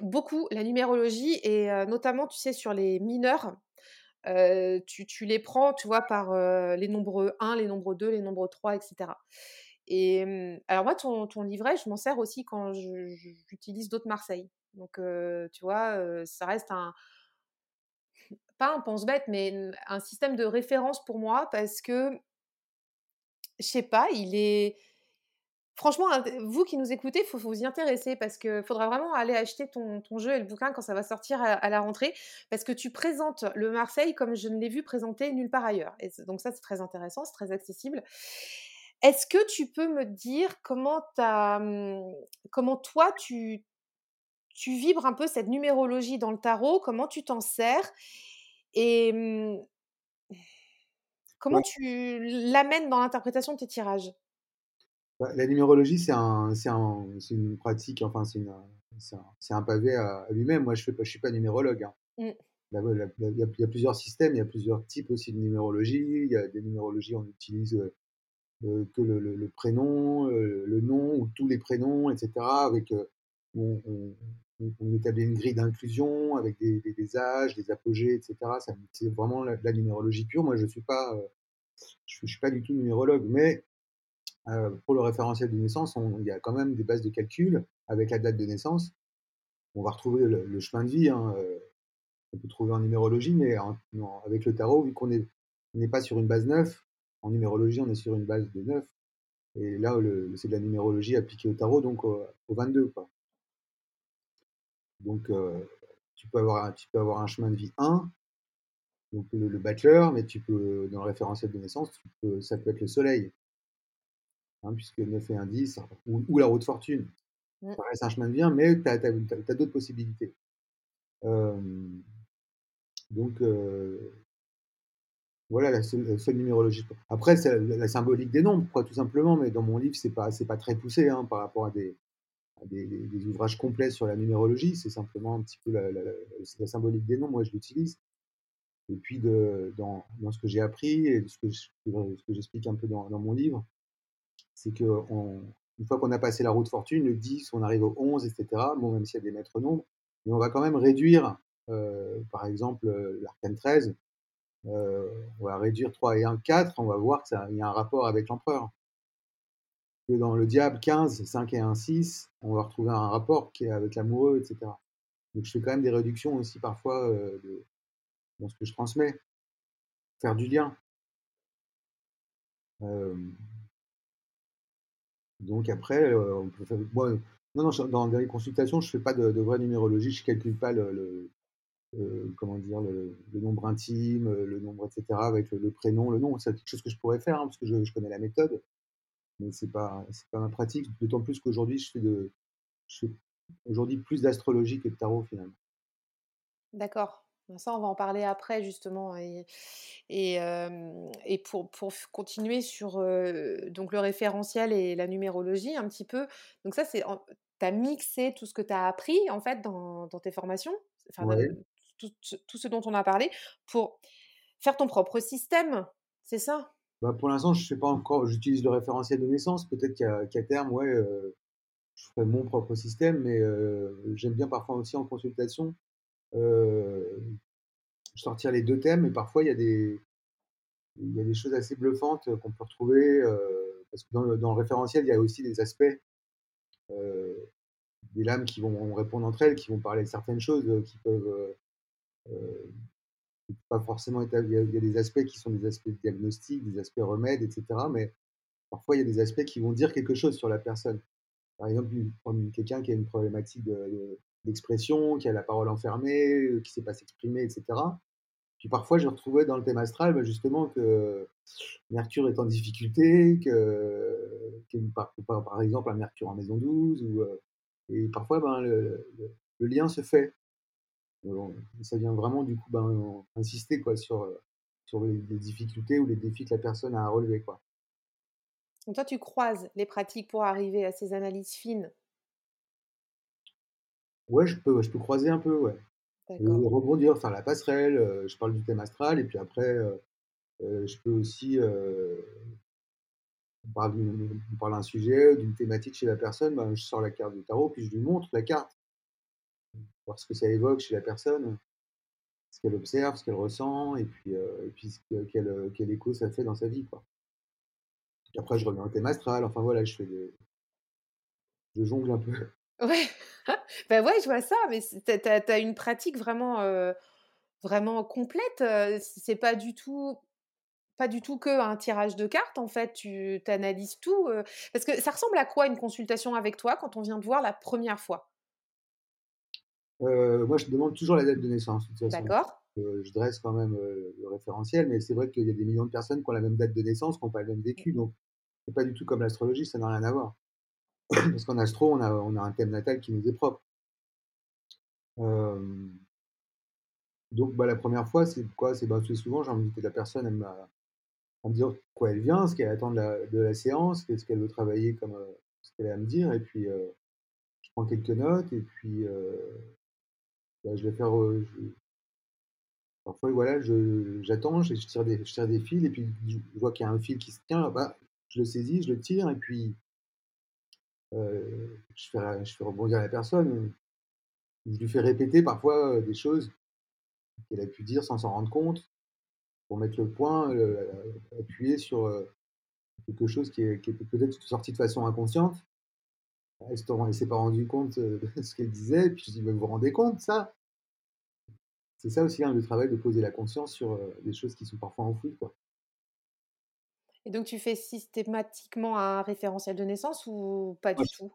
Beaucoup, la numérologie et notamment, tu sais, sur les mineurs, tu tu les prends, tu vois, par, les nombres 1, les nombres 2, les nombres 3 et cetera et alors moi, ton ton livret, je m'en sers aussi quand j'utilise d'autres Marseille. Donc tu vois, ça reste un pas un pense-bête, mais un système de référence pour moi parce que je sais pas, il est Franchement, vous qui nous écoutez, il faut vous y intéresser parce que faudra vraiment aller acheter ton ton jeu et le bouquin quand ça va sortir à à la rentrée, parce que tu présentes le Marseille comme je ne l'ai vu présenter nulle part ailleurs et donc ça, c'est très intéressant, c'est très accessible. Est-ce que tu peux me dire comment tu as, mmh, comment toi tu tu vibres un peu cette numérologie dans le tarot? Comment tu t'en sers? Et mmh, comment Ouais, tu l'amènes dans l'interprétation de tes tirages? bah, la numérologie, c'est un un une pratique, enfin, c'est un un pavé à lui-même. Moi, je je suis pas numérologue, hein. Mmh, Bah, il y a plusieurs systèmes, il y a plusieurs types aussi de numérologie. Il y a des numérologies, on utilise, heu, que le prénom, heu, le nom ou tous les prénoms et cetera avec, heu, on établit une grille d'inclusion avec des âges, des apogées et cetera. Ça c'est vraiment la numérologie pure. Moi, je suis pas, je suis pas du tout numérologue, mais pour le référentiel de naissance, il y a quand même des bases de calcul avec la date de naissance. On va retrouver le chemin de vie, hein, on peut trouver en numérologie, mais avec le tarot, vu qu'on est on n'est pas sur une base 9, en numérologie, on est sur une base de 9 et là, c'est de la numérologie appliquée au tarot, donc au au 22, quoi. Donc heu, tu peux avoir un tu peux avoir un chemin de vie 1, donc le le battleur, mais tu peux dans le référentiel de naissance, tu peux ça peut être le soleil, hein, puisque 9 et 1, 10 ou ou la roue de fortune. mmh. Ça reste un chemin de vie 1, mais tu as d'autres possibilités. Hem, donc heu Voilà la seule numérologie. Après, c'est la symbolique des nombres, quoi, tout simplement, mais dans mon livre, c'est pas pas très poussé, hein, par rapport à des des ouvrages complets sur la numérologie. C'est simplement un petit peu la la symbolique des nombres, moi, je l'utilise et puis dans ce que j'ai appris et ce que que j'explique un peu dans mon livre, c'est qu'on une fois qu'on a passé la roue de fortune, le 10, on arrive au 11 et cetera, bon, même s'il y a des maîtres nombres, mais on va quand même réduire, heu, par exemple, heu, l'arcane 13 Heu, on va réduire 3 et 1, 4, on va voir que ça il y a un rapport avec l'empereur. Que dans le diable 15, 5 et 1, 6, on va retrouver un rapport qui est avec l'amoureux et cetera. Donc je fais quand même des réductions aussi parfois, de dans ce que je transmets, faire du lien. Hem, donc après, on peut faire non, non, dans les consultations, je fais pas de de vraie numérologie, je calcule pas le comment dire? Le le nombre intime, heu, le nombre et cetera avec le le prénom, le nom. C'est quelque chose que je pourrais faire, hein, parce que je je connais la méthode. Mais c'est pas c'est pas ma pratique, d'autant plus qu'aujourd'hui je fais de je fais aujourd'hui plus d'astrologie que de tarot finalement. D'accord. Ça, on va en parler après justement et et pour pour continuer sur, heu, donc le référentiel et la numérologie un petit peu. Donc ça, c'est tu as mixé tout ce que tu as appris en fait dans dans tes formations? Enfin Ouais. Tout tout ce dont on a parlé pour faire ton propre système, c'est ça? Bah, pour l'instant, je sais pas encore, j'utilise le référentiel de naissance, peut-être qu'à terme, ouais, heu, je ferai mon propre système, mais heu, j'aime bien parfois aussi en consultation, heu, sortir les 2 thèmes et parfois il y a des il y a des choses assez bluffantes, qu'on peut retrouver, heu, parce que dans le dans le référentiel, il y a aussi des aspects, des lames qui vont répondre entre elles, qui vont parler de certaines choses, qui peuvent, pas forcément. Il y a des aspects qui sont des aspects diagnostiques, des aspects remèdes, et cetera, mais parfois il y a des aspects qui vont dire quelque chose sur la personne. Par exemple, quelqu'un qui a une problématique de de d'expression, qui a la parole enfermée, heu, qui sait pas s'exprimer, et cetera. Puis parfois, je retrouvais dans le thème astral, bah, justement que Mercure est en difficulté, que par exemple un Mercure en maison 12 ou, heu et parfois, ben, le lien se fait. Ça vient vraiment du coup, ben, insister quoi sur, heu, sur les les difficultés ou les défis que la personne a à relever quoi. Donc toi, tu croises les pratiques pour arriver à ces analyses fines? Ouais, je peux je peux croiser un peu, ouais D'accord. rebondir, faire la passerelle, heu, je parle du thème astral et puis après, heu, je peux aussi, on parle d'un sujet, d'une thématique chez la personne, ben, je sors la carte du tarot puis je lui montre la carte. Voir ce que ça évoque chez la personne, ce qu'elle observe, ce qu'elle ressent, et puis, et puis quel, quel, écho ça fait dans sa vie. Quoi. Après, je reviens au thème astral, enfin voilà, je fais. Je jongle un peu. Ouais, ben ouais, je vois ça, mais tu as, une pratique vraiment, vraiment complète. C'est pas du tout pas du tout que un tirage de cartes, en fait, tu analyses tout. parce que ça ressemble à quoi une consultation avec toi quand on vient te voir la première fois? Moi, je demande toujours la date de naissance. D'accord. je dresse quand même le référentiel, mais c'est vrai qu'il y a des millions de personnes qui ont la même date de naissance, qui n'ont pas le même vécu, donc c'est pas du tout comme l'astrologie, ça n'a rien à voir. Parce qu'en astro, on a, on a un thème natal qui nous est propre. donc, bah, la première fois, c'est quoi? C'est bah, souvent, j'ai envie que la personne, elle m'a à me dire quoi elle vient, ce qu'elle attend de la, de la séance, qu'est-ce qu'elle veut travailler, comme euh, ce qu'elle a à me dire. Et puis, euh, je prends quelques notes et puis euh, bah, je vais faire. Parfois, voilà, j'attends, je, tire des, je tire des fils et puis je vois qu'il y a un fil qui se tient, bah, je le saisis, je le tire et puis je, fais, je fais rebondir la personne. Je lui fais répéter parfois des choses qu'elle a pu dire sans s'en rendre compte pour mettre le point, euh, appuyer sur euh, quelque chose qui, est, était peut-être sorti de façon inconsciente. Elle ne s'est pas rendu compte euh, de ce qu'elle disait, puis je dis, vous vous rendez compte, ça? C'est ça aussi hein, le travail de poser la conscience sur des choses qui sont parfois enfouies. Quoi. Et donc tu fais systématiquement un référentiel de naissance ou pas du tout?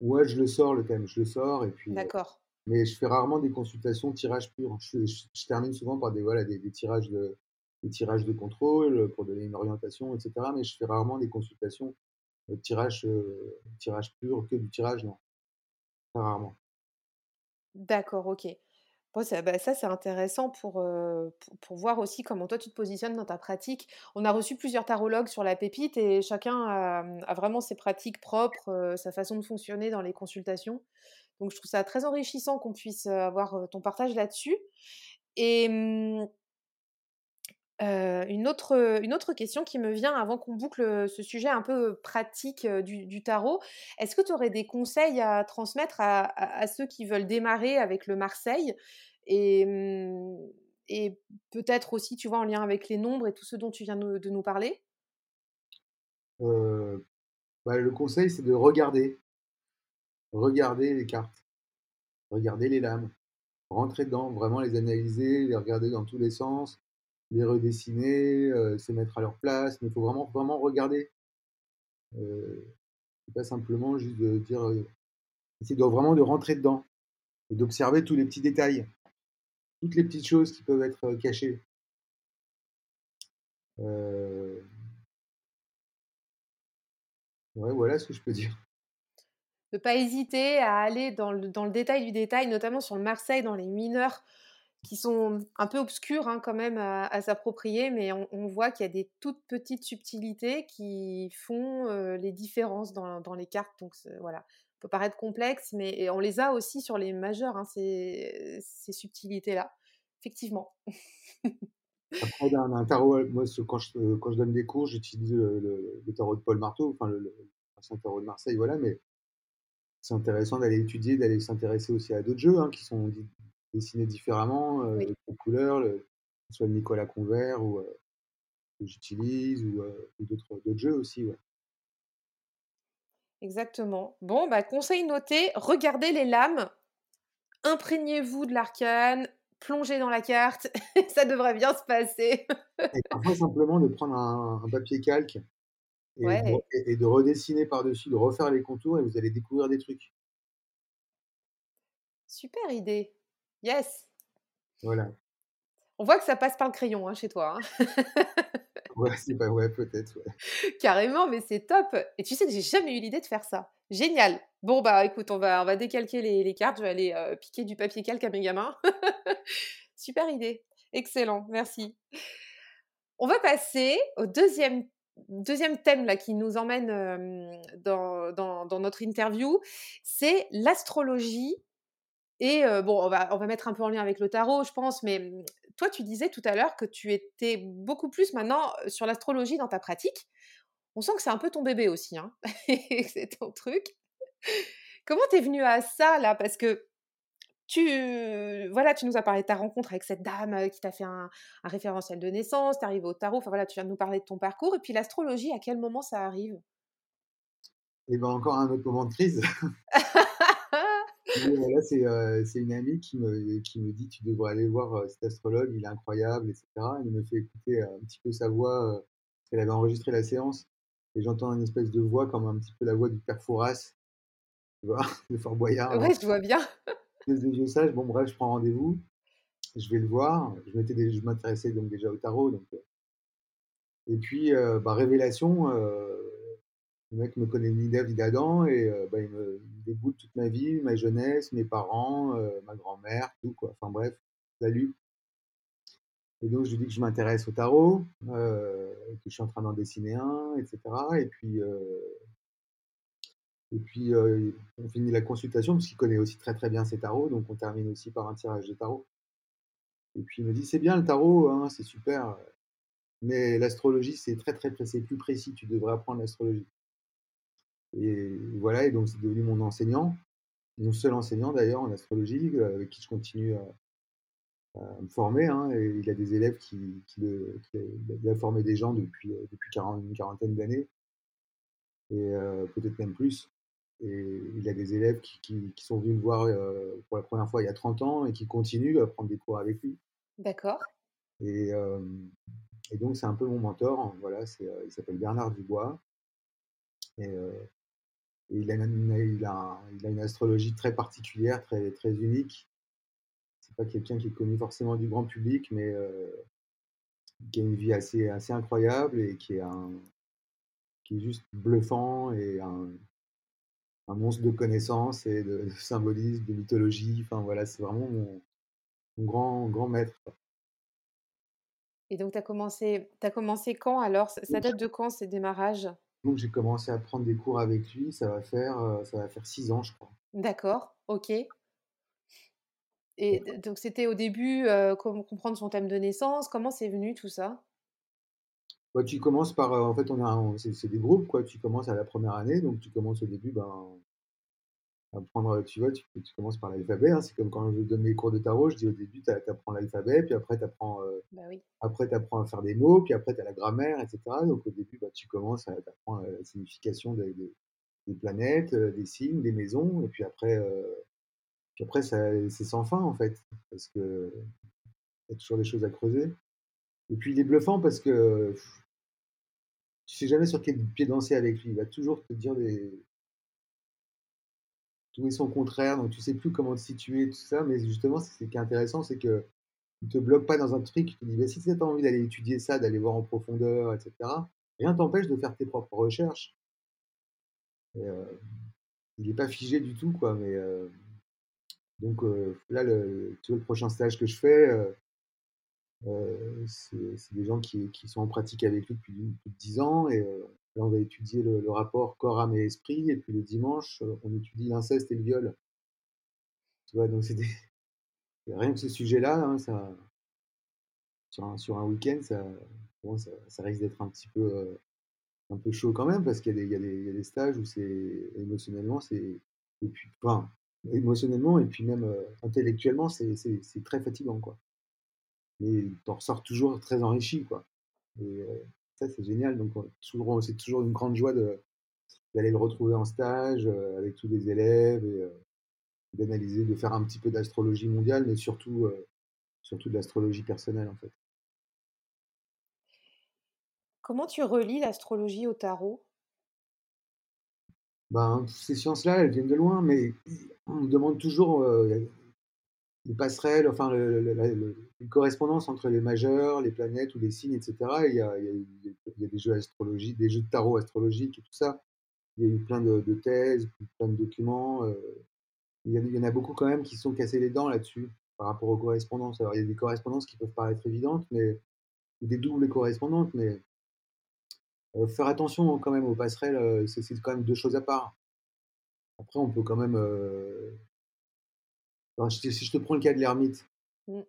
Ouais, je le sors le thème, je le sors et puis. D'accord mais je fais rarement des consultations tirage pur. Je, je, termine souvent par des, voilà, des, tirages de, des tirages de contrôle pour donner une orientation, etc. Mais je fais rarement des consultations tirage, euh, tirage pur, que du tirage, non. Très rarement. D'accord, ok. Bon, ça, bah, ça c'est intéressant pour, euh, pour, pour, voir aussi comment toi tu te positionnes dans ta pratique. On a reçu plusieurs tarologues sur la pépite et chacun a, a vraiment ses pratiques propres, sa façon de fonctionner dans les consultations. Donc je trouve ça très enrichissant qu'on puisse avoir ton partage là-dessus. Et mmh, une, autre, question qui me vient avant qu'on boucle ce sujet un peu pratique du, tarot, est-ce que tu aurais des conseils à transmettre à, ceux qui veulent démarrer avec le Marseille et, mmh, et peut-être aussi, tu vois, en lien avec les nombres et tout ce dont tu viens de nous parler? Bah, Le conseil, c'est de regarder. Regarder les cartes, regarder les lames, rentrer dedans, vraiment les analyser, les regarder dans tous les sens, les redessiner, euh, se mettre à leur place, mais il faut vraiment, vraiment regarder. Euh, pas simplement juste de dire, euh, c'est vraiment de rentrer dedans et d'observer tous les petits détails, toutes les petites choses qui peuvent être cachées. Euh, voilà ce que je peux dire ne pas hésiter à aller dans le, dans le, détail du détail, notamment sur le Marseille, dans les mineurs qui sont un peu obscurs hein, quand même à, s'approprier, mais on, voit qu'il y a des toutes petites subtilités qui font euh, les différences dans, les cartes. Donc voilà, peut paraître complexe, mais on les a aussi sur les majeurs, hein, ces, subtilités-là, effectivement. Après, un, tarot, moi, quand je, donne des cours, j'utilise le, le, tarot de Paul Marteau, enfin le, le, tarot de Marseille, voilà, mais c'est intéressant d'aller étudier, d'aller s'intéresser aussi à d'autres jeux hein, qui sont dessinés différemment, euh, aux couleurs, le, que ce soit le Nicolas Convert ou euh, que j'utilise ou, euh, d'autres, jeux aussi. Exactement. Bon, bah, conseil noté, regardez les lames, imprégnez-vous de l'arcane, plongez dans la carte, ça devrait bien se passer. et parfois simplement de prendre un papier calque et, de, redessiner par-dessus, de refaire les contours et vous allez découvrir des trucs. Super idée. Yes. Voilà. On voit que ça passe par le crayon hein, chez toi. Hein. ouais, c'est pas ouais, peut-être. Carrément, mais c'est top. Et tu sais que j'ai jamais eu l'idée de faire ça. Génial. Bon bah écoute, on va on va décalquer les, cartes. Je vais aller euh, piquer du papier calque à mes gamins. Super idée. Excellent. Merci. On va passer au deuxième deuxième thème là, qui nous emmène dans, dans, notre interview, c'est l'astrologie. Et bon, on va, on va mettre un peu en lien avec le tarot, je pense, mais mmh, toi, tu disais tout à l'heure que tu étais beaucoup plus maintenant sur l'astrologie dans ta pratique. On sent que c'est un peu ton bébé aussi, hein c'est ton truc. Comment t'es venu à ça là? Parce que tu, voilà, tu nous as parlé de ta rencontre avec cette dame qui t'a fait un, un, référentiel de naissance, tu arrives au tarot, enfin voilà, tu viens de nous parler de ton parcours. Et puis l'astrologie, à quel moment ça arrive? Et bien encore un autre moment de crise. là, c'est une amie qui me, qui me dit Tu devrais aller voir cet astrologue, il est incroyable, etc. Elle me fait écouter un petit peu sa voix, parce qu'elle avait enregistré la séance. Et j'entends une espèce de voix comme un petit peu la voix du père Fouras, tu vois, de Fort Boyard. Ouais, je vois bien. de vieux sage. Bon, bref, je prends rendez-vous. Je vais le voir. Je m'intéressais donc déjà au tarot. Donc, et puis, bah, révélation, le mec me connaît ni d'Ève ni d'Adam et bah, il, me, déboule toute ma vie, ma jeunesse, mes parents, ma grand-mère, tout quoi. Enfin bref, salut. Et donc je lui dis que je m'intéresse au tarot, que je suis en train d'en dessiner un, etc. Et puis, et puis on finit la consultation parce qu'il connaît aussi très très bien ses tarots, donc on termine aussi par un tirage de tarot. Et puis il me dit c'est bien le tarot, hein, c'est super, mais l'astrologie c'est très très précis, plus précis, tu devrais apprendre l'astrologie. Et voilà, et donc c'est devenu mon enseignant, mon seul enseignant d'ailleurs en astrologie, euh, avec qui je continue à, me former. Hein, et il a des élèves qui, qui, le, qui a, formé des gens depuis, euh, depuis une quarantaine d'années, et euh, peut-être même plus. Et il a des élèves qui, qui sont venus le voir pour la première fois il y a 30 ans et qui continuent à prendre des cours avec lui. D'accord. Et, et, donc c'est un peu mon mentor. Voilà, il s'appelle Bernard Dubois. Et, il a, une, il, a, il a, une astrologie très particulière, très, très unique. C'est pas quelqu'un qui est connu forcément du grand public, mais euh, qui a une vie assez, assez incroyable et qui est, un, qui est juste bluffant et un, un monstre de connaissances et de, symbolisme, de mythologie. Enfin voilà, c'est vraiment mon, mon, grand, grand maître. Et donc, tu as commencé, as commencé quand alors? Ça date de quand ces démarrages? Donc j'ai commencé à prendre des cours avec lui, ça va faire, ça va faire six ans, je crois. D'accord, OK. Et donc c'était au début, comment comprendre son thème de naissance, comment c'est venu tout ça? Bah, tu commences par, en fait, on a c'est des groupes, quoi. Tu commences à la première année, donc tu commences au début, ben apprendre, tu vois, tu, commences par l'alphabet. Hein. C'est comme quand je donne mes cours de tarot, je dis au début, tu apprends l'alphabet, puis après, tu apprends, euh, bah apprends à faire des mots, puis après, tu as la grammaire, etc. Donc au début, bah, tu commences à apprendre la signification des, des, planètes, euh, des signes, des maisons, et puis après, euh, puis après c'est sans fin, en fait, parce que y a toujours des choses à creuser. Et puis, il est bluffant parce que tu sais jamais sur quel pied danser avec lui. Il va toujours te dire des, tout est son contraire, donc tu sais plus comment te situer, tout ça. Mais justement, ce qui est intéressant, c'est que ne te bloque pas dans un truc, il te dit, bah, si tu as envie d'aller étudier ça, d'aller voir en profondeur, etc., rien t'empêche de faire tes propres recherches. Euh, il n'est pas figé du tout, quoi. Mais euh, donc euh, là, le, tu vois, le prochain stage que je fais, c'est des gens qui, qui, sont en pratique avec lui depuis plus de 10 ans et Là, on va étudier le, rapport corps, âme et esprit. Et puis le dimanche, euh, on étudie l'inceste et le viol. Tu vois, donc c'est rien que ce sujet-là, hein, ça, sur un, week-end, ça, ça, risque d'être un petit peu, euh, chaud quand même, parce qu'il y, y, a des stages où c'est émotionnellement, c'est. Et puis, enfin, émotionnellement et puis même euh, intellectuellement, c'est très fatigant, quoi. Mais t'en ressors toujours très enrichi, quoi. C'est génial. Donc, c'est toujours une grande joie d'aller le retrouver en stage euh, avec tous les élèves et euh, d'analyser, de faire un petit peu d'astrologie mondiale, mais surtout, euh, surtout de l'astrologie personnelle, en fait. Comment tu relis l'astrologie au tarot? Ben, Ces sciences-là, elles viennent de loin, mais on me demande toujours les passerelles, enfin le, les correspondances entre les majeurs, les planètes ou les signes, etc. il, y a, des jeux astrologiques, des jeux de tarot astrologiques et tout ça. Il y a eu plein de, thèses, plein de documents. Euh, il, y en a beaucoup quand même qui sont cassés les dents là-dessus par rapport aux correspondances. Alors il y a des correspondances qui peuvent paraître évidentes, mais des doubles correspondantes, mais euh, faire attention quand même aux passerelles, euh, c'est quand même deux choses à part. Après, on peut quand même si je te prends le cas de l'ermite, mmh.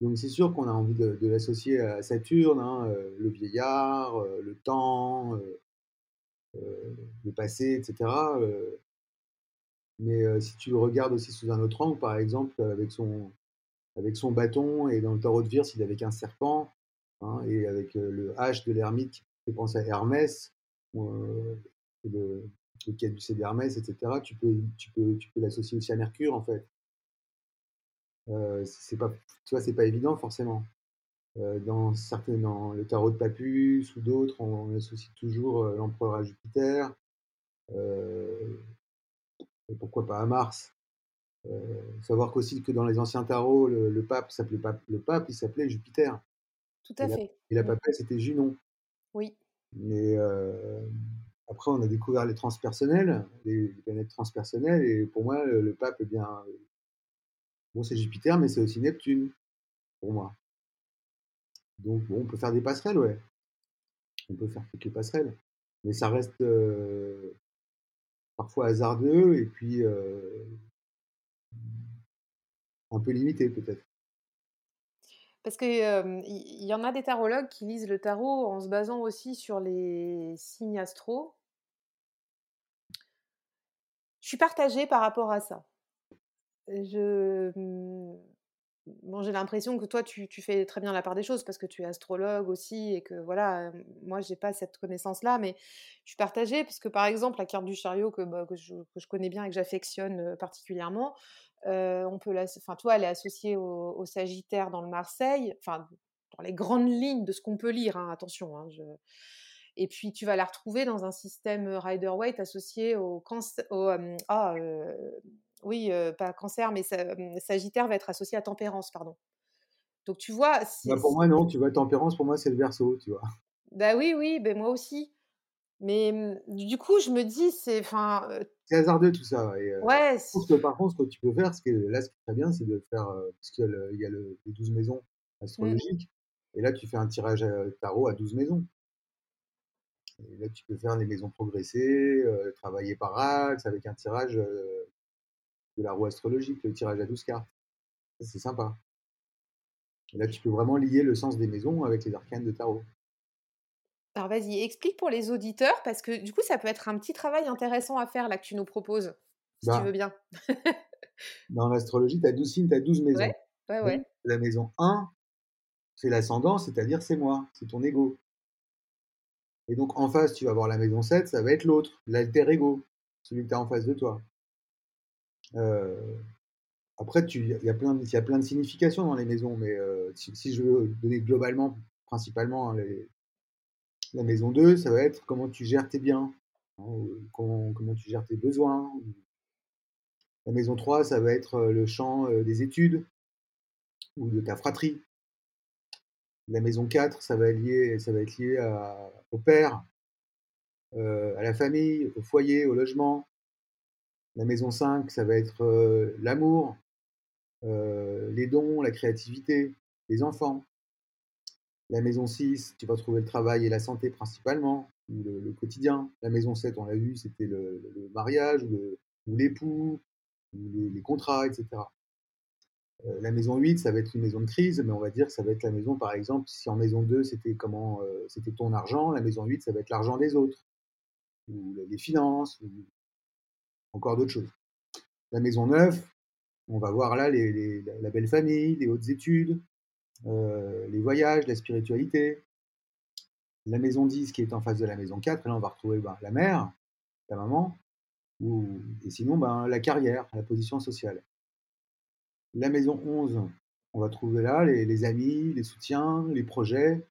donc c'est sûr qu'on a envie de, l'associer à Saturne, hein, euh, le vieillard, euh, le temps, euh, le passé, etc. Mais si tu le regardes aussi sous un autre angle, par exemple, avec son, avec son bâton et dans le tarot de Virce, il est avec un serpent, hein, et avec le H de l'ermite qui fait penser à Hermès, euh, le, le caducée d'Hermès, etc. Tu peux, tu peux, tu peux l'associer aussi à Mercure, en fait. Euh, c'est pas, tu vois, c'est pas évident forcément. Euh, dans certains, dans le tarot de Papus ou d'autres, on, associe toujours l'empereur à Jupiter. et pourquoi pas à Mars euh, savoir qu'aussi que dans les anciens tarots, le, pape s'appelait pas le pape, il s'appelait Jupiter. Tout à fait. et la mmh. papesse, c'était Junon. Oui. Mais euh, après, on a découvert les transpersonnels, les, planètes transpersonnelles, et pour moi, le, pape, est bien, bon, c'est Jupiter, mais c'est aussi Neptune, pour moi. Donc, bon, on peut faire des passerelles, ouais. On peut faire quelques passerelles, mais ça reste euh, parfois hasardeux, et puis un peu limité peut-être. Parce qu'il il y, en a des tarologues qui lisent le tarot en se basant aussi sur les signes astro. Je suis partagée par rapport à ça. Je, mmh, bon, j'ai l'impression que toi, tu, fais très bien la part des choses parce que tu es astrologue aussi et que voilà, moi, j'ai pas cette connaissance-là, mais je suis partagée parce que par exemple, la carte du chariot que, bah, je, connais bien et que j'affectionne particulièrement, on peut enfin, toi, elle est associée au, Sagittaire dans le Marseille, enfin, dans les grandes lignes de ce qu'on peut lire, hein, attention. Hein, et puis, tu vas la retrouver dans un système Rider-Waite associé au cancer. ah, oui, pas cancer, mais Sagittaire va être associé à tempérance, pardon. Donc, tu vois. Bah, pour moi, non, tu vois, tempérance, pour moi, c'est le verso, tu vois. Bah oui, oui, ben moi aussi. Mais du coup, je me dis, c'est. Enfin, c'est hasardeux tout ça. Et, ouais. Je trouve que par contre, ce que tu peux faire, ce que, là, ce qui est très bien, c'est de faire. parce qu'il y a, le, les 12 maisons mmh. astrologiques. Et là, tu fais un tirage tarot à 12 maisons. Et là, tu peux faire les maisons progressées, travailler par axe avec un tirage de la roue astrologique, le tirage à 12 cartes. C'est sympa. Et là, tu peux vraiment lier le sens des maisons avec les arcanes de tarot. Alors vas-y, explique pour les auditeurs, parce que du coup, ça peut être un petit travail intéressant à faire là que tu nous proposes, si tu bah. veux bien. dans l'astrologie, tu as 12 signes, tu as 12 maisons. Ouais, ouais, ouais. La maison 1, c'est l'ascendant, c'est-à-dire c'est moi, c'est ton ego. Et donc en face, tu vas voir la maison 7, ça va être l'autre, l'alter ego, celui que tu as en face de toi. Après, il y, a plein, a plein de significations dans les maisons, mais si, je veux donner globalement, principalement, hein, la maison 2, ça va être comment tu gères tes biens, comment, tu gères tes besoins. La maison 3, ça va être le champ des études ou de ta fratrie. La maison 4, ça va ça va être lié au père, à la famille, au foyer, au logement. La maison 5, ça va être l'amour, les dons, la créativité, les enfants. La maison 6, tu vas trouver le travail et la santé principalement, le, quotidien. La maison 7, on l'a vu, c'était le, mariage, ou l'époux, ou les, contrats, etc. La maison 8, ça va être une maison de crise, mais on va dire que ça va être la maison, par exemple, si en maison 2, c'était comment, c'était ton argent, la maison 8, ça va être l'argent des autres, ou les finances, ou encore d'autres choses. La maison 9, on va voir là la belle famille, les hautes études, euh, les voyages, la spiritualité. La maison 10 qui est en face de la maison 4, et là on va retrouver ben, la mère, ta maman, ou, et sinon ben, la carrière, la position sociale. La maison 11, on va trouver là les, amis, les soutiens, les projets.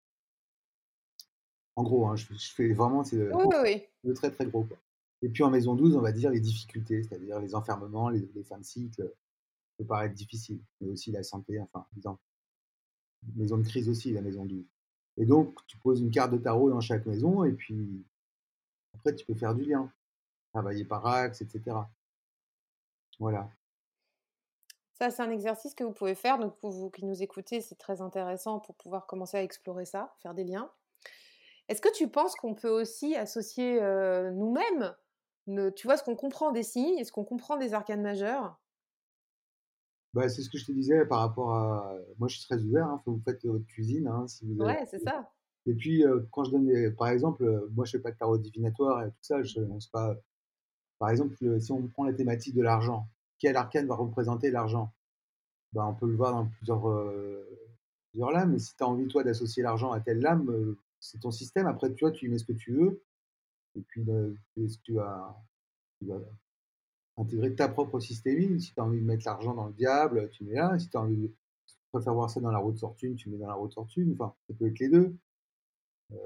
En gros, hein, je, fais vraiment c'est le, très très gros. Et puis en maison 12, on va dire les difficultés, c'est-à-dire les enfermements, les, fins de cycle. Ça peut paraître difficile, mais aussi la santé, enfin, disons, maison de crise aussi, la maison 12. Et donc, tu poses une carte de tarot dans chaque maison, et puis après, tu peux faire du lien, travailler par axe, etc. Voilà. Ça, c'est un exercice que vous pouvez faire. Donc, pour vous qui nous écoutez, c'est très intéressant pour pouvoir commencer à explorer ça, faire des liens. Est-ce que tu penses qu'on peut aussi associer euh, nous-mêmes, tu vois, ce qu'on comprend des signes et ce qu'on comprend des arcanes majeures bah, c'est ce que je te disais par rapport à. Moi, je suis très ouvert. Hein, vous faites votre cuisine. Hein, si vous Ouais, c'est ça. Et puis, euh, quand je donne, par exemple, euh, moi, je fais pas de tarot divinatoire et tout ça. Je lance pas. Par exemple, le- si on prend la thématique de l'argent, quel arcane va représenter l'argent? Bah, on peut le voir dans plusieurs, plusieurs lames, mais si tu as envie, toi, d'associer l'argent à telle lame, c'est ton système. Après, tu vois, tu y mets ce que tu veux, et puis euh, tu, vas, tu vas intégrer ta propre systémie? Si tu as envie de mettre l'argent dans le diable, tu mets là. Si tu as envie de, si tu préfères voir ça dans la roue de fortune, tu mets dans la roue de fortune. Enfin, ça peut être les deux. Euh,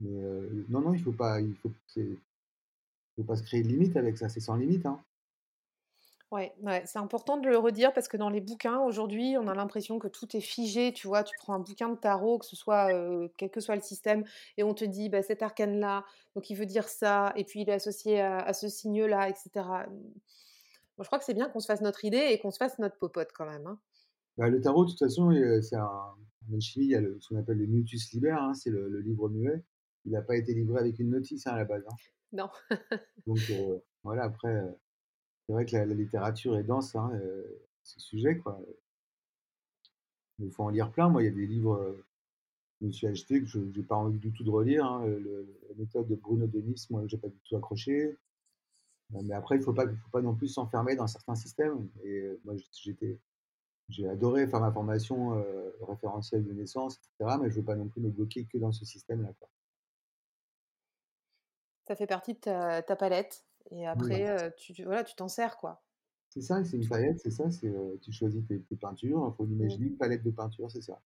mais euh, non, non, il faut pas, il faut, faut pas se créer de limite avec ça. C'est sans limite, hein. Ouais, ouais, c'est important de le redire parce que dans les bouquins, aujourd'hui, on a l'impression que tout est figé. Tu vois, tu prends un bouquin de tarot, que ce soit, euh, quel que soit le système, et on te dit, bah, cet arcane-là, donc il veut dire ça, et puis il est associé à, à ce signe-là, etc. Moi, je crois que c'est bien qu'on se fasse notre idée et qu'on se fasse notre popote quand même. hein. Bah, le tarot, de toute façon, euh, c'est un, en alchimie, il y a le- ce qu'on appelle le mutus liber, hein, c'est le, le livre muet. Il n'a pas été livré avec une notice hein, à la base. Non. Donc euh, voilà, après, euh, c'est vrai que la, littérature est dense, hein, euh, ce sujet, quoi. Il faut en lire plein. Moi, il y a des livres euh, que je me suis acheté que je n'ai pas envie du tout de relire. hein. La méthode de Bruno Denis, moi, j'ai pas du tout accroché. Euh, Mais après, il ne faut pas, non plus s'enfermer dans certains systèmes. Et moi, j'ai adoré faire ma formation référentielle de naissance, etc. Mais je ne veux pas non plus me bloquer que dans ce système-là. Ça fait partie de ta palette? Et après, Voilà. tu, tu- voilà, tu t'en sers, quoi. C'est ça, c'est une palette, c'est ça. C'est, tu choisis tes, tes peintures. Il faut Mm. l'imaginer, une palette de peinture, c'est ça.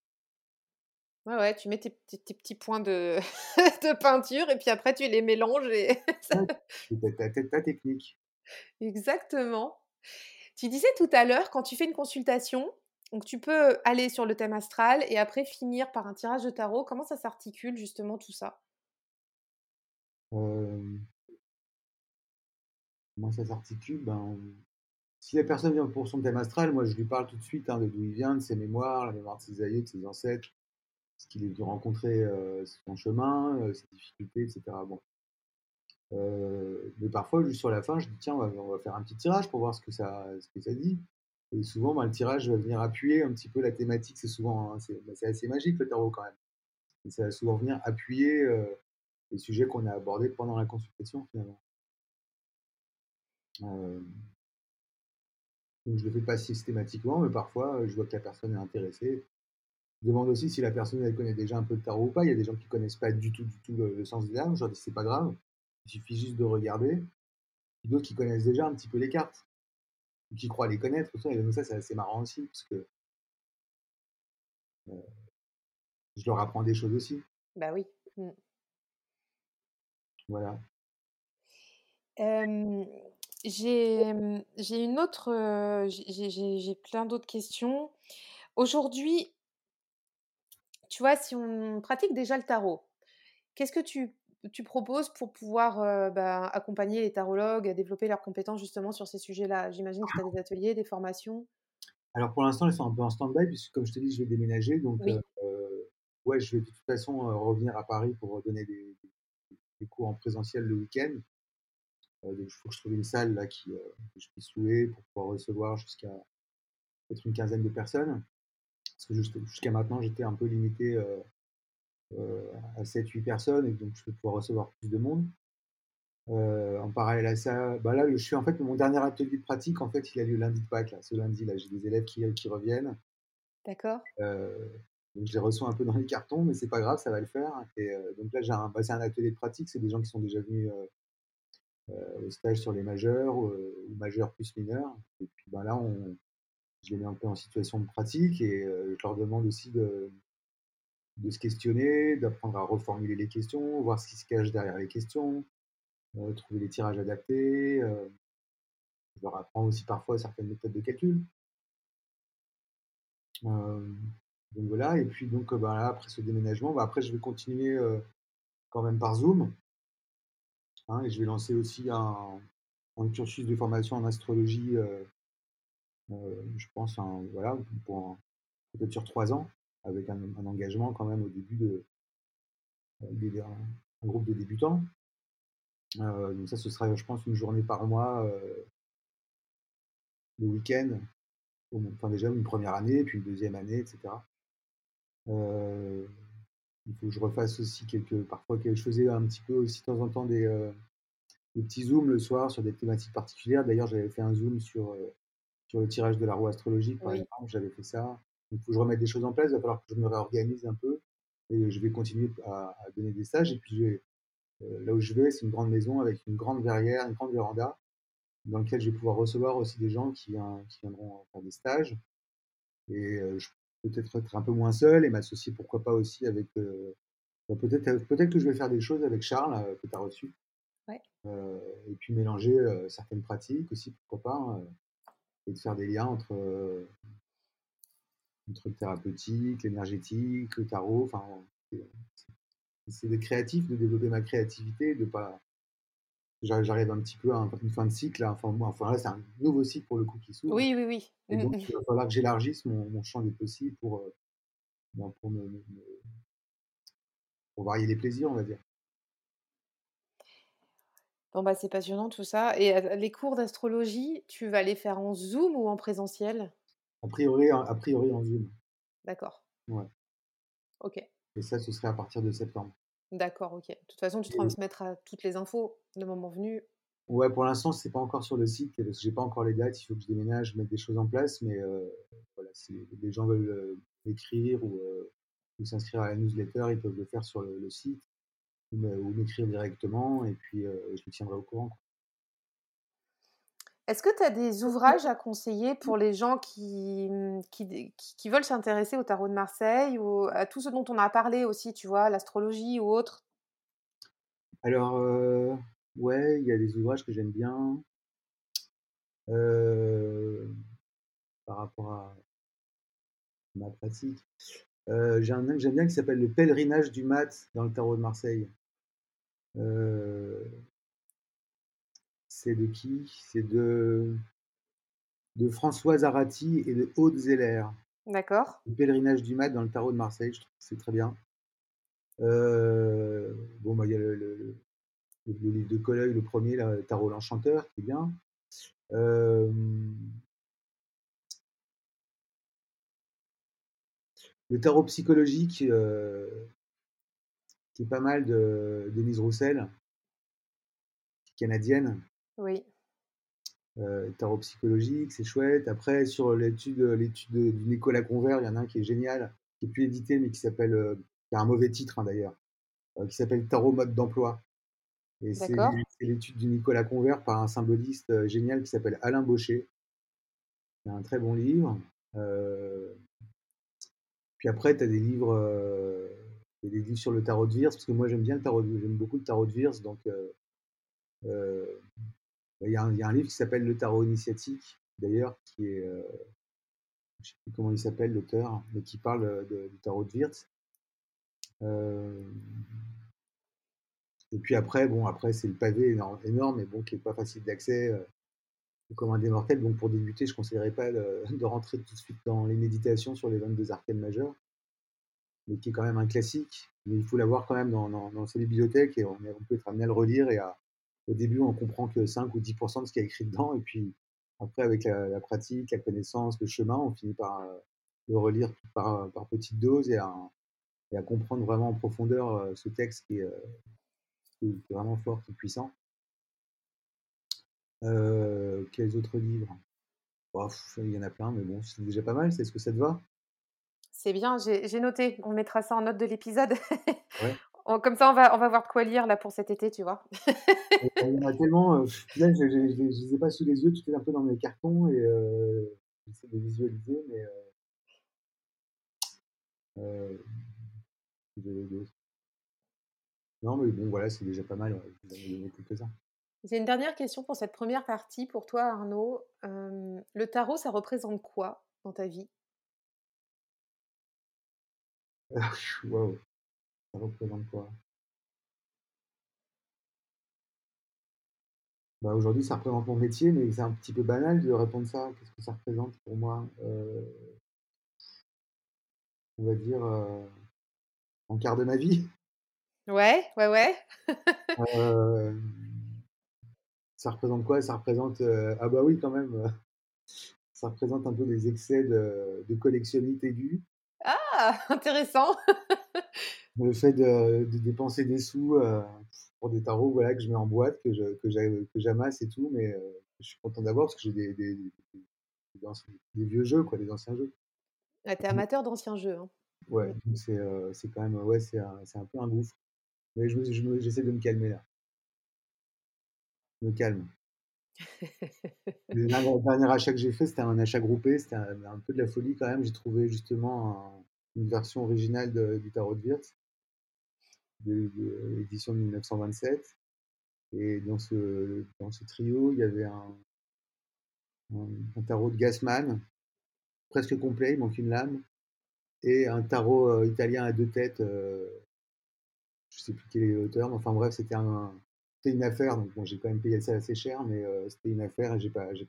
Ouais, ouais, tu mets tes, tes- tes petits points de, de peinture et puis après, tu les mélanges et ça- ta, ta- ta- ta technique. Exactement. Tu disais tout à l'heure, quand tu fais une consultation, donc tu peux aller sur le thème astral et après finir par un tirage de tarot. Comment ça s'articule justement tout ça? Euh, comment ça s'articule ben, Si la personne vient pour son thème astral, moi je lui parle tout de suite hein, de d'où il vient, de ses mémoires, la mémoire de ses aïeux, de ses ancêtres, ce qu'il est venu rencontrer euh, sur son chemin, euh, ses difficultés, etc. Bon. Euh, mais parfois, juste sur la fin, je dis tiens, on va, faire un petit tirage pour voir ce que ça, ce que ça dit. Et souvent, ben, le tirage va venir appuyer un petit peu la thématique. C'est souvent, hein, ben, c'est assez magique le tarot quand même. Et ça va souvent venir appuyer euh, les sujets qu'on a abordés pendant la consultation finalement. Euh, donc je le fais pas systématiquement, mais parfois euh, je vois que la personne est intéressée. Je demande aussi si la personne elle connaît déjà un peu de tarot ou pas. Il y a des gens qui connaissent pas du tout, du tout le, le sens des larmes. Je leur dis c'est pas grave, il suffit juste de regarder. D'autres qui connaissent déjà un petit peu les cartes, ou qui croient les connaître. Et donc ça c'est assez marrant aussi parce que euh, je leur apprends des choses aussi. Bah oui. Mm. Voilà. Euh, j'ai j'ai une autre, euh, j'ai j'ai- j'ai- j'ai plein d'autres questions. Aujourd'hui, tu vois, si on pratique déjà le tarot, qu'est-ce que tu, tu proposes pour pouvoir euh, bah, accompagner les tarologues à développer leurs compétences justement sur ces sujets-là? J'imagine que tu as des ateliers, des formations. Alors pour l'instant, ils sont un peu en stand-by, puisque comme je te dis, je vais déménager. Donc, Oui, euh, ouais, je vais de toute façon euh, revenir à Paris pour donner des- des cours en présentiel le week-end. Euh, donc, il faut que je trouve une salle là, qui, euh, que je puisse louer pour pouvoir recevoir jusqu'à peut-être une quinzaine de personnes. Parce que jusqu'à maintenant, j'étais un peu limité euh, à 7-8 personnes, et donc je vais pouvoir recevoir plus de monde. Euh, en parallèle à ça, bah là, je suis en fait mon dernier atelier de pratique. En fait, il a lieu lundi de Pâques. Là, ce lundi, là, j'ai des élèves qui, qui reviennent. d'accord. Euh, donc je les reçois un peu dans les cartons, mais c'est pas grave, ça va le faire. Et euh, donc là, j'ai un, bah, c'est un atelier de pratique. C'est des gens qui sont déjà venus au stage sur les majeurs euh, ou majeurs plus mineurs. Et puis bah, là, on, je les mets un peu en situation de pratique et euh, je leur demande aussi de, se questionner, d'apprendre à reformuler les questions, voir ce qui se cache derrière les questions, euh, trouver les tirages adaptés. euh, je leur apprends aussi parfois certaines méthodes de calcul. Euh, donc voilà, et puis donc euh, bah, là, après ce déménagement, bah, après je vais continuer euh, quand même par Zoom. Hein, et je vais lancer aussi un, cursus de formation en astrologie, euh, euh, je pense, voilà, pour peut-être sur trois ans, avec un, engagement quand même au début de, de- un, groupe de débutants. Euh, donc ça, ce sera, je pense, une journée par mois, euh, le week-end, enfin déjà une première année, puis une deuxième année, etc. Il faut que je refasse aussi quelques. Parfois, je faisais un petit peu aussi de temps en temps des, euh, des petits zooms le soir sur des thématiques particulières. D'ailleurs, j'avais fait un zoom sur, euh, sur le tirage de la roue astrologique, par Oui. exemple. J'avais fait ça. Il faut que je remette des choses en place. Il va falloir que je me réorganise un peu. Et je vais continuer à, à donner des stages. Et puis, vais- euh, là où je vais, c'est une grande maison avec une grande verrière, une grande véranda, dans laquelle je vais pouvoir recevoir aussi des gens qui, viendront faire des stages. Et je peut-être être un peu moins seul et m'associer, pourquoi pas aussi avec. euh, bah, peut-être peut-être que je vais faire des choses avec Charles, euh, que tu as reçu. Ouais. Euh, et puis mélanger euh, certaines pratiques aussi, pourquoi pas. hein, et de faire des liens entre, euh, entre le thérapeutique, l'énergétique, le tarot. Enfin, c'est- c'est des créatifs, de développer ma créativité, de pas. J'arrive un petit peu à un- une fin de cycle. là. Enfin, moi, enfin là, c'est un nouveau cycle pour le coup qui s'ouvre. Oui, oui, oui. Et Mm, donc, mm. il va falloir que j'élargisse mon, mon champ des possibles pour, euh, pour, me, me- me- pour varier les plaisirs, on va dire. Bon, bah, c'est passionnant tout ça. Et euh, les cours d'astrologie, tu vas les faire en Zoom ou en présentiel? A priori, en- a priori en Zoom. D'accord. Ouais. Ok. Et ça, ce serait à partir de septembre. D'accord, ok. De toute façon, tu Et- transmettras toutes les infos le moment venu. Ouais, pour l'instant, c'est pas encore sur le site parce que j'ai pas encore les dates. Il faut que je déménage, mettre des choses en place. Mais euh, voilà, si les gens veulent euh, écrire ou, euh, ou s'inscrire à la newsletter, ils peuvent le faire sur le, le site ou m'écrire directement. Et puis, euh, je les tiendrai au courant. quoi. Est-ce que tu as des ouvrages à conseiller pour les gens qui, mmh, qui, qui- veulent s'intéresser au tarot de Marseille ou à tout ce dont on a parlé aussi, tu vois, l'astrologie ou autre? Alors, ouais, il y a des ouvrages que j'aime bien. Par rapport à ma pratique. J'ai un que j'aime bien qui s'appelle Le pèlerinage du mat dans le tarot de Marseille. C'est de qui? C'est de, de François Zarati et de Aude Zeller. D'accord. Le pèlerinage du mat dans le tarot de Marseille, je trouve que c'est très bien. Euh, bon, bah, il y a le, le- le- le livre de Colleuil, le premier, là, Tarot l'Enchanteur, qui est bien. Euh, le tarot psychologique, euh, qui est pas mal de Denise Roussel, canadienne. Oui. Euh, tarot psychologique, c'est chouette. Après, sur l'étude, l'étude de- du Nicolas Convert, il y en a un qui est génial, qui est plus édité, mais qui s'appelle, euh, qui a un mauvais titre hein, d'ailleurs, euh, qui s'appelle Tarot mode d'emploi. Et c'est l'étude du Nicolas Convert par un symboliste euh, génial qui s'appelle Alain Baucher. C'est un très bon livre. Euh, puis après, tu as des livres, euh, des livres sur le tarot de Virs, parce que moi j'aime bien le tarot de, j'aime beaucoup le tarot de Virs, donc euh, euh, il y, a un- il y a un livre qui s'appelle Le tarot initiatique, d'ailleurs, qui est, euh, je sais plus comment il s'appelle l'auteur, mais qui parle euh, du tarot de Wirtz. Euh, et puis après, bon, après c'est le pavé énorme, énorme, mais bon, qui est pas facile d'accès, euh, comme un des mortels. Donc pour débuter, je ne conseillerais pas de, rentrer tout de suite dans les méditations sur les 22 arcanes majeures, mais qui est quand même un classique. Mais il faut l'avoir quand même dans, sa bibliothèque et on peut être amené à le relire. Et à, au début, on comprend que 5 ou 10% de ce qu'il y a écrit dedans, et puis après, avec la, la pratique, la connaissance, le chemin, on finit par euh, le relire par, par petites doses et à, et à comprendre vraiment en profondeur euh, ce texte qui est, euh, qui est vraiment fort, qui est puissant. Euh, quels autres livres? Pff, Il y en a plein, mais bon, c'est déjà pas mal. C'est ce que ça te va? C'est bien, j'ai j'ai noté. On mettra ça en note de l'épisode. Ouais. On- Comme ça, on va, on va voir de quoi lire là pour cet été, tu vois. Il y en a tellement. euh, là, je ne les ai pas sous les yeux, tout est un peu dans mes cartons et euh, j'essaie de visualiser, mais. Euh, euh, non, mais bon, voilà, c'est déjà pas mal. ouais. J'ai une dernière question pour cette première partie. Pour toi, Arnaud, Euh, le tarot, ça représente quoi dans ta vie? Waouh, représente quoi? Bah, Aujourd'hui, ça représente mon métier, mais c'est un petit peu banal de répondre ça. Qu'est-ce que ça représente pour moi Euh, On va dire euh, en quart de ma vie? Ouais, ouais, ouais. Euh, ça représente quoi? Ça représente. euh, ah, bah oui, quand même. ça représente un peu des excès de, de collectionnite aiguë. Ah, intéressant. Le fait de, de dépenser des sous euh, pour des tarots voilà, que je mets en boîte, que, je, que, j'amasse et tout, mais euh, je suis content d'avoir parce que j'ai des, des, des, des, vieux jeux, quoi, des anciens jeux. Ah, T'es amateur d'anciens jeux. Hein. Ouais, donc c'est, euh, c'est quand même, ouais, c'est un, c'est un peu un gouffre. Mais je, je, j'essaie de me calmer là. Je me calme. le dernier achat que j'ai fait, c'était un achat groupé, c'était un, un, peu de la folie quand même. J'ai trouvé justement une version originale de, du tarot de Wirtz de, l'édition de 1927. Et dans ce, dans ce trio, il y avait un, tarot de Gassman, presque complet, il manque une lame, et un tarot euh, italien à deux têtes, euh, je sais plus quel est l'auteur, mais enfin bref, c'était un, une affaire, donc bon, j'ai quand même payé ça assez cher, mais euh, c'était une affaire et j'ai pas, j'ai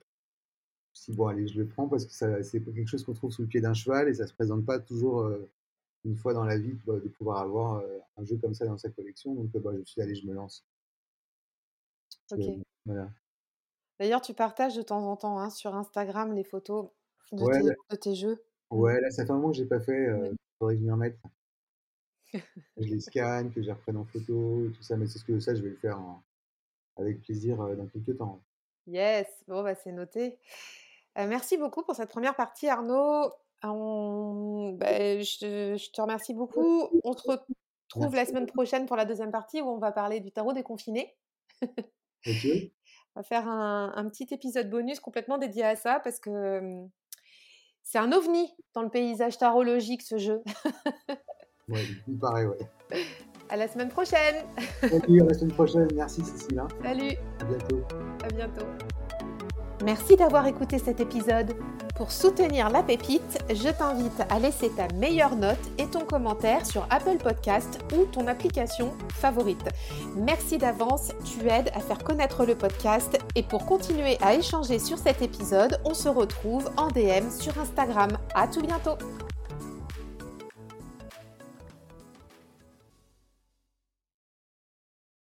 si bon allez, je le prends parce que c'est quelque chose qu'on trouve sous le pied d'un cheval et ça se présente pas toujours une fois dans la vie de pouvoir avoir un jeu comme ça dans sa collection. Donc bah, je me suis allé, je me lance. Ok. voilà. D'ailleurs, tu partages de temps en temps hein, sur Instagram les photos de, tes, de tes, jeux. Mmh. Ouais, là, ça fait un moment que j'ai pas fait. Euh, faudrait venir mettre. je les scanne, que je les reprenne en photo, tout ça. Mais c'est ce que ça, je vais le faire avec plaisir dans quelques temps. Yes, bon, bah, c'est noté. merci beaucoup pour cette première partie, Arnaud. Bah, je, te remercie beaucoup. On se retrouve la semaine prochaine pour la deuxième partie où on va parler du tarot déconfiné. On va faire un, petit épisode bonus complètement dédié à ça parce que c'est un ovni dans le paysage tarologique ce jeu. ouais, il paraît, ouais. À la semaine prochaine. Salut, à la semaine prochaine. Merci Cécile. Hein. Salut. À bientôt. À bientôt. Merci d'avoir écouté cet épisode. Pour soutenir la pépite, je t'invite à laisser ta meilleure note et ton commentaire sur Apple Podcast ou ton application favorite. Merci d'avance, tu aides à faire connaître le podcast et pour continuer à échanger sur cet épisode, on se retrouve en DM sur Instagram. À tout bientôt.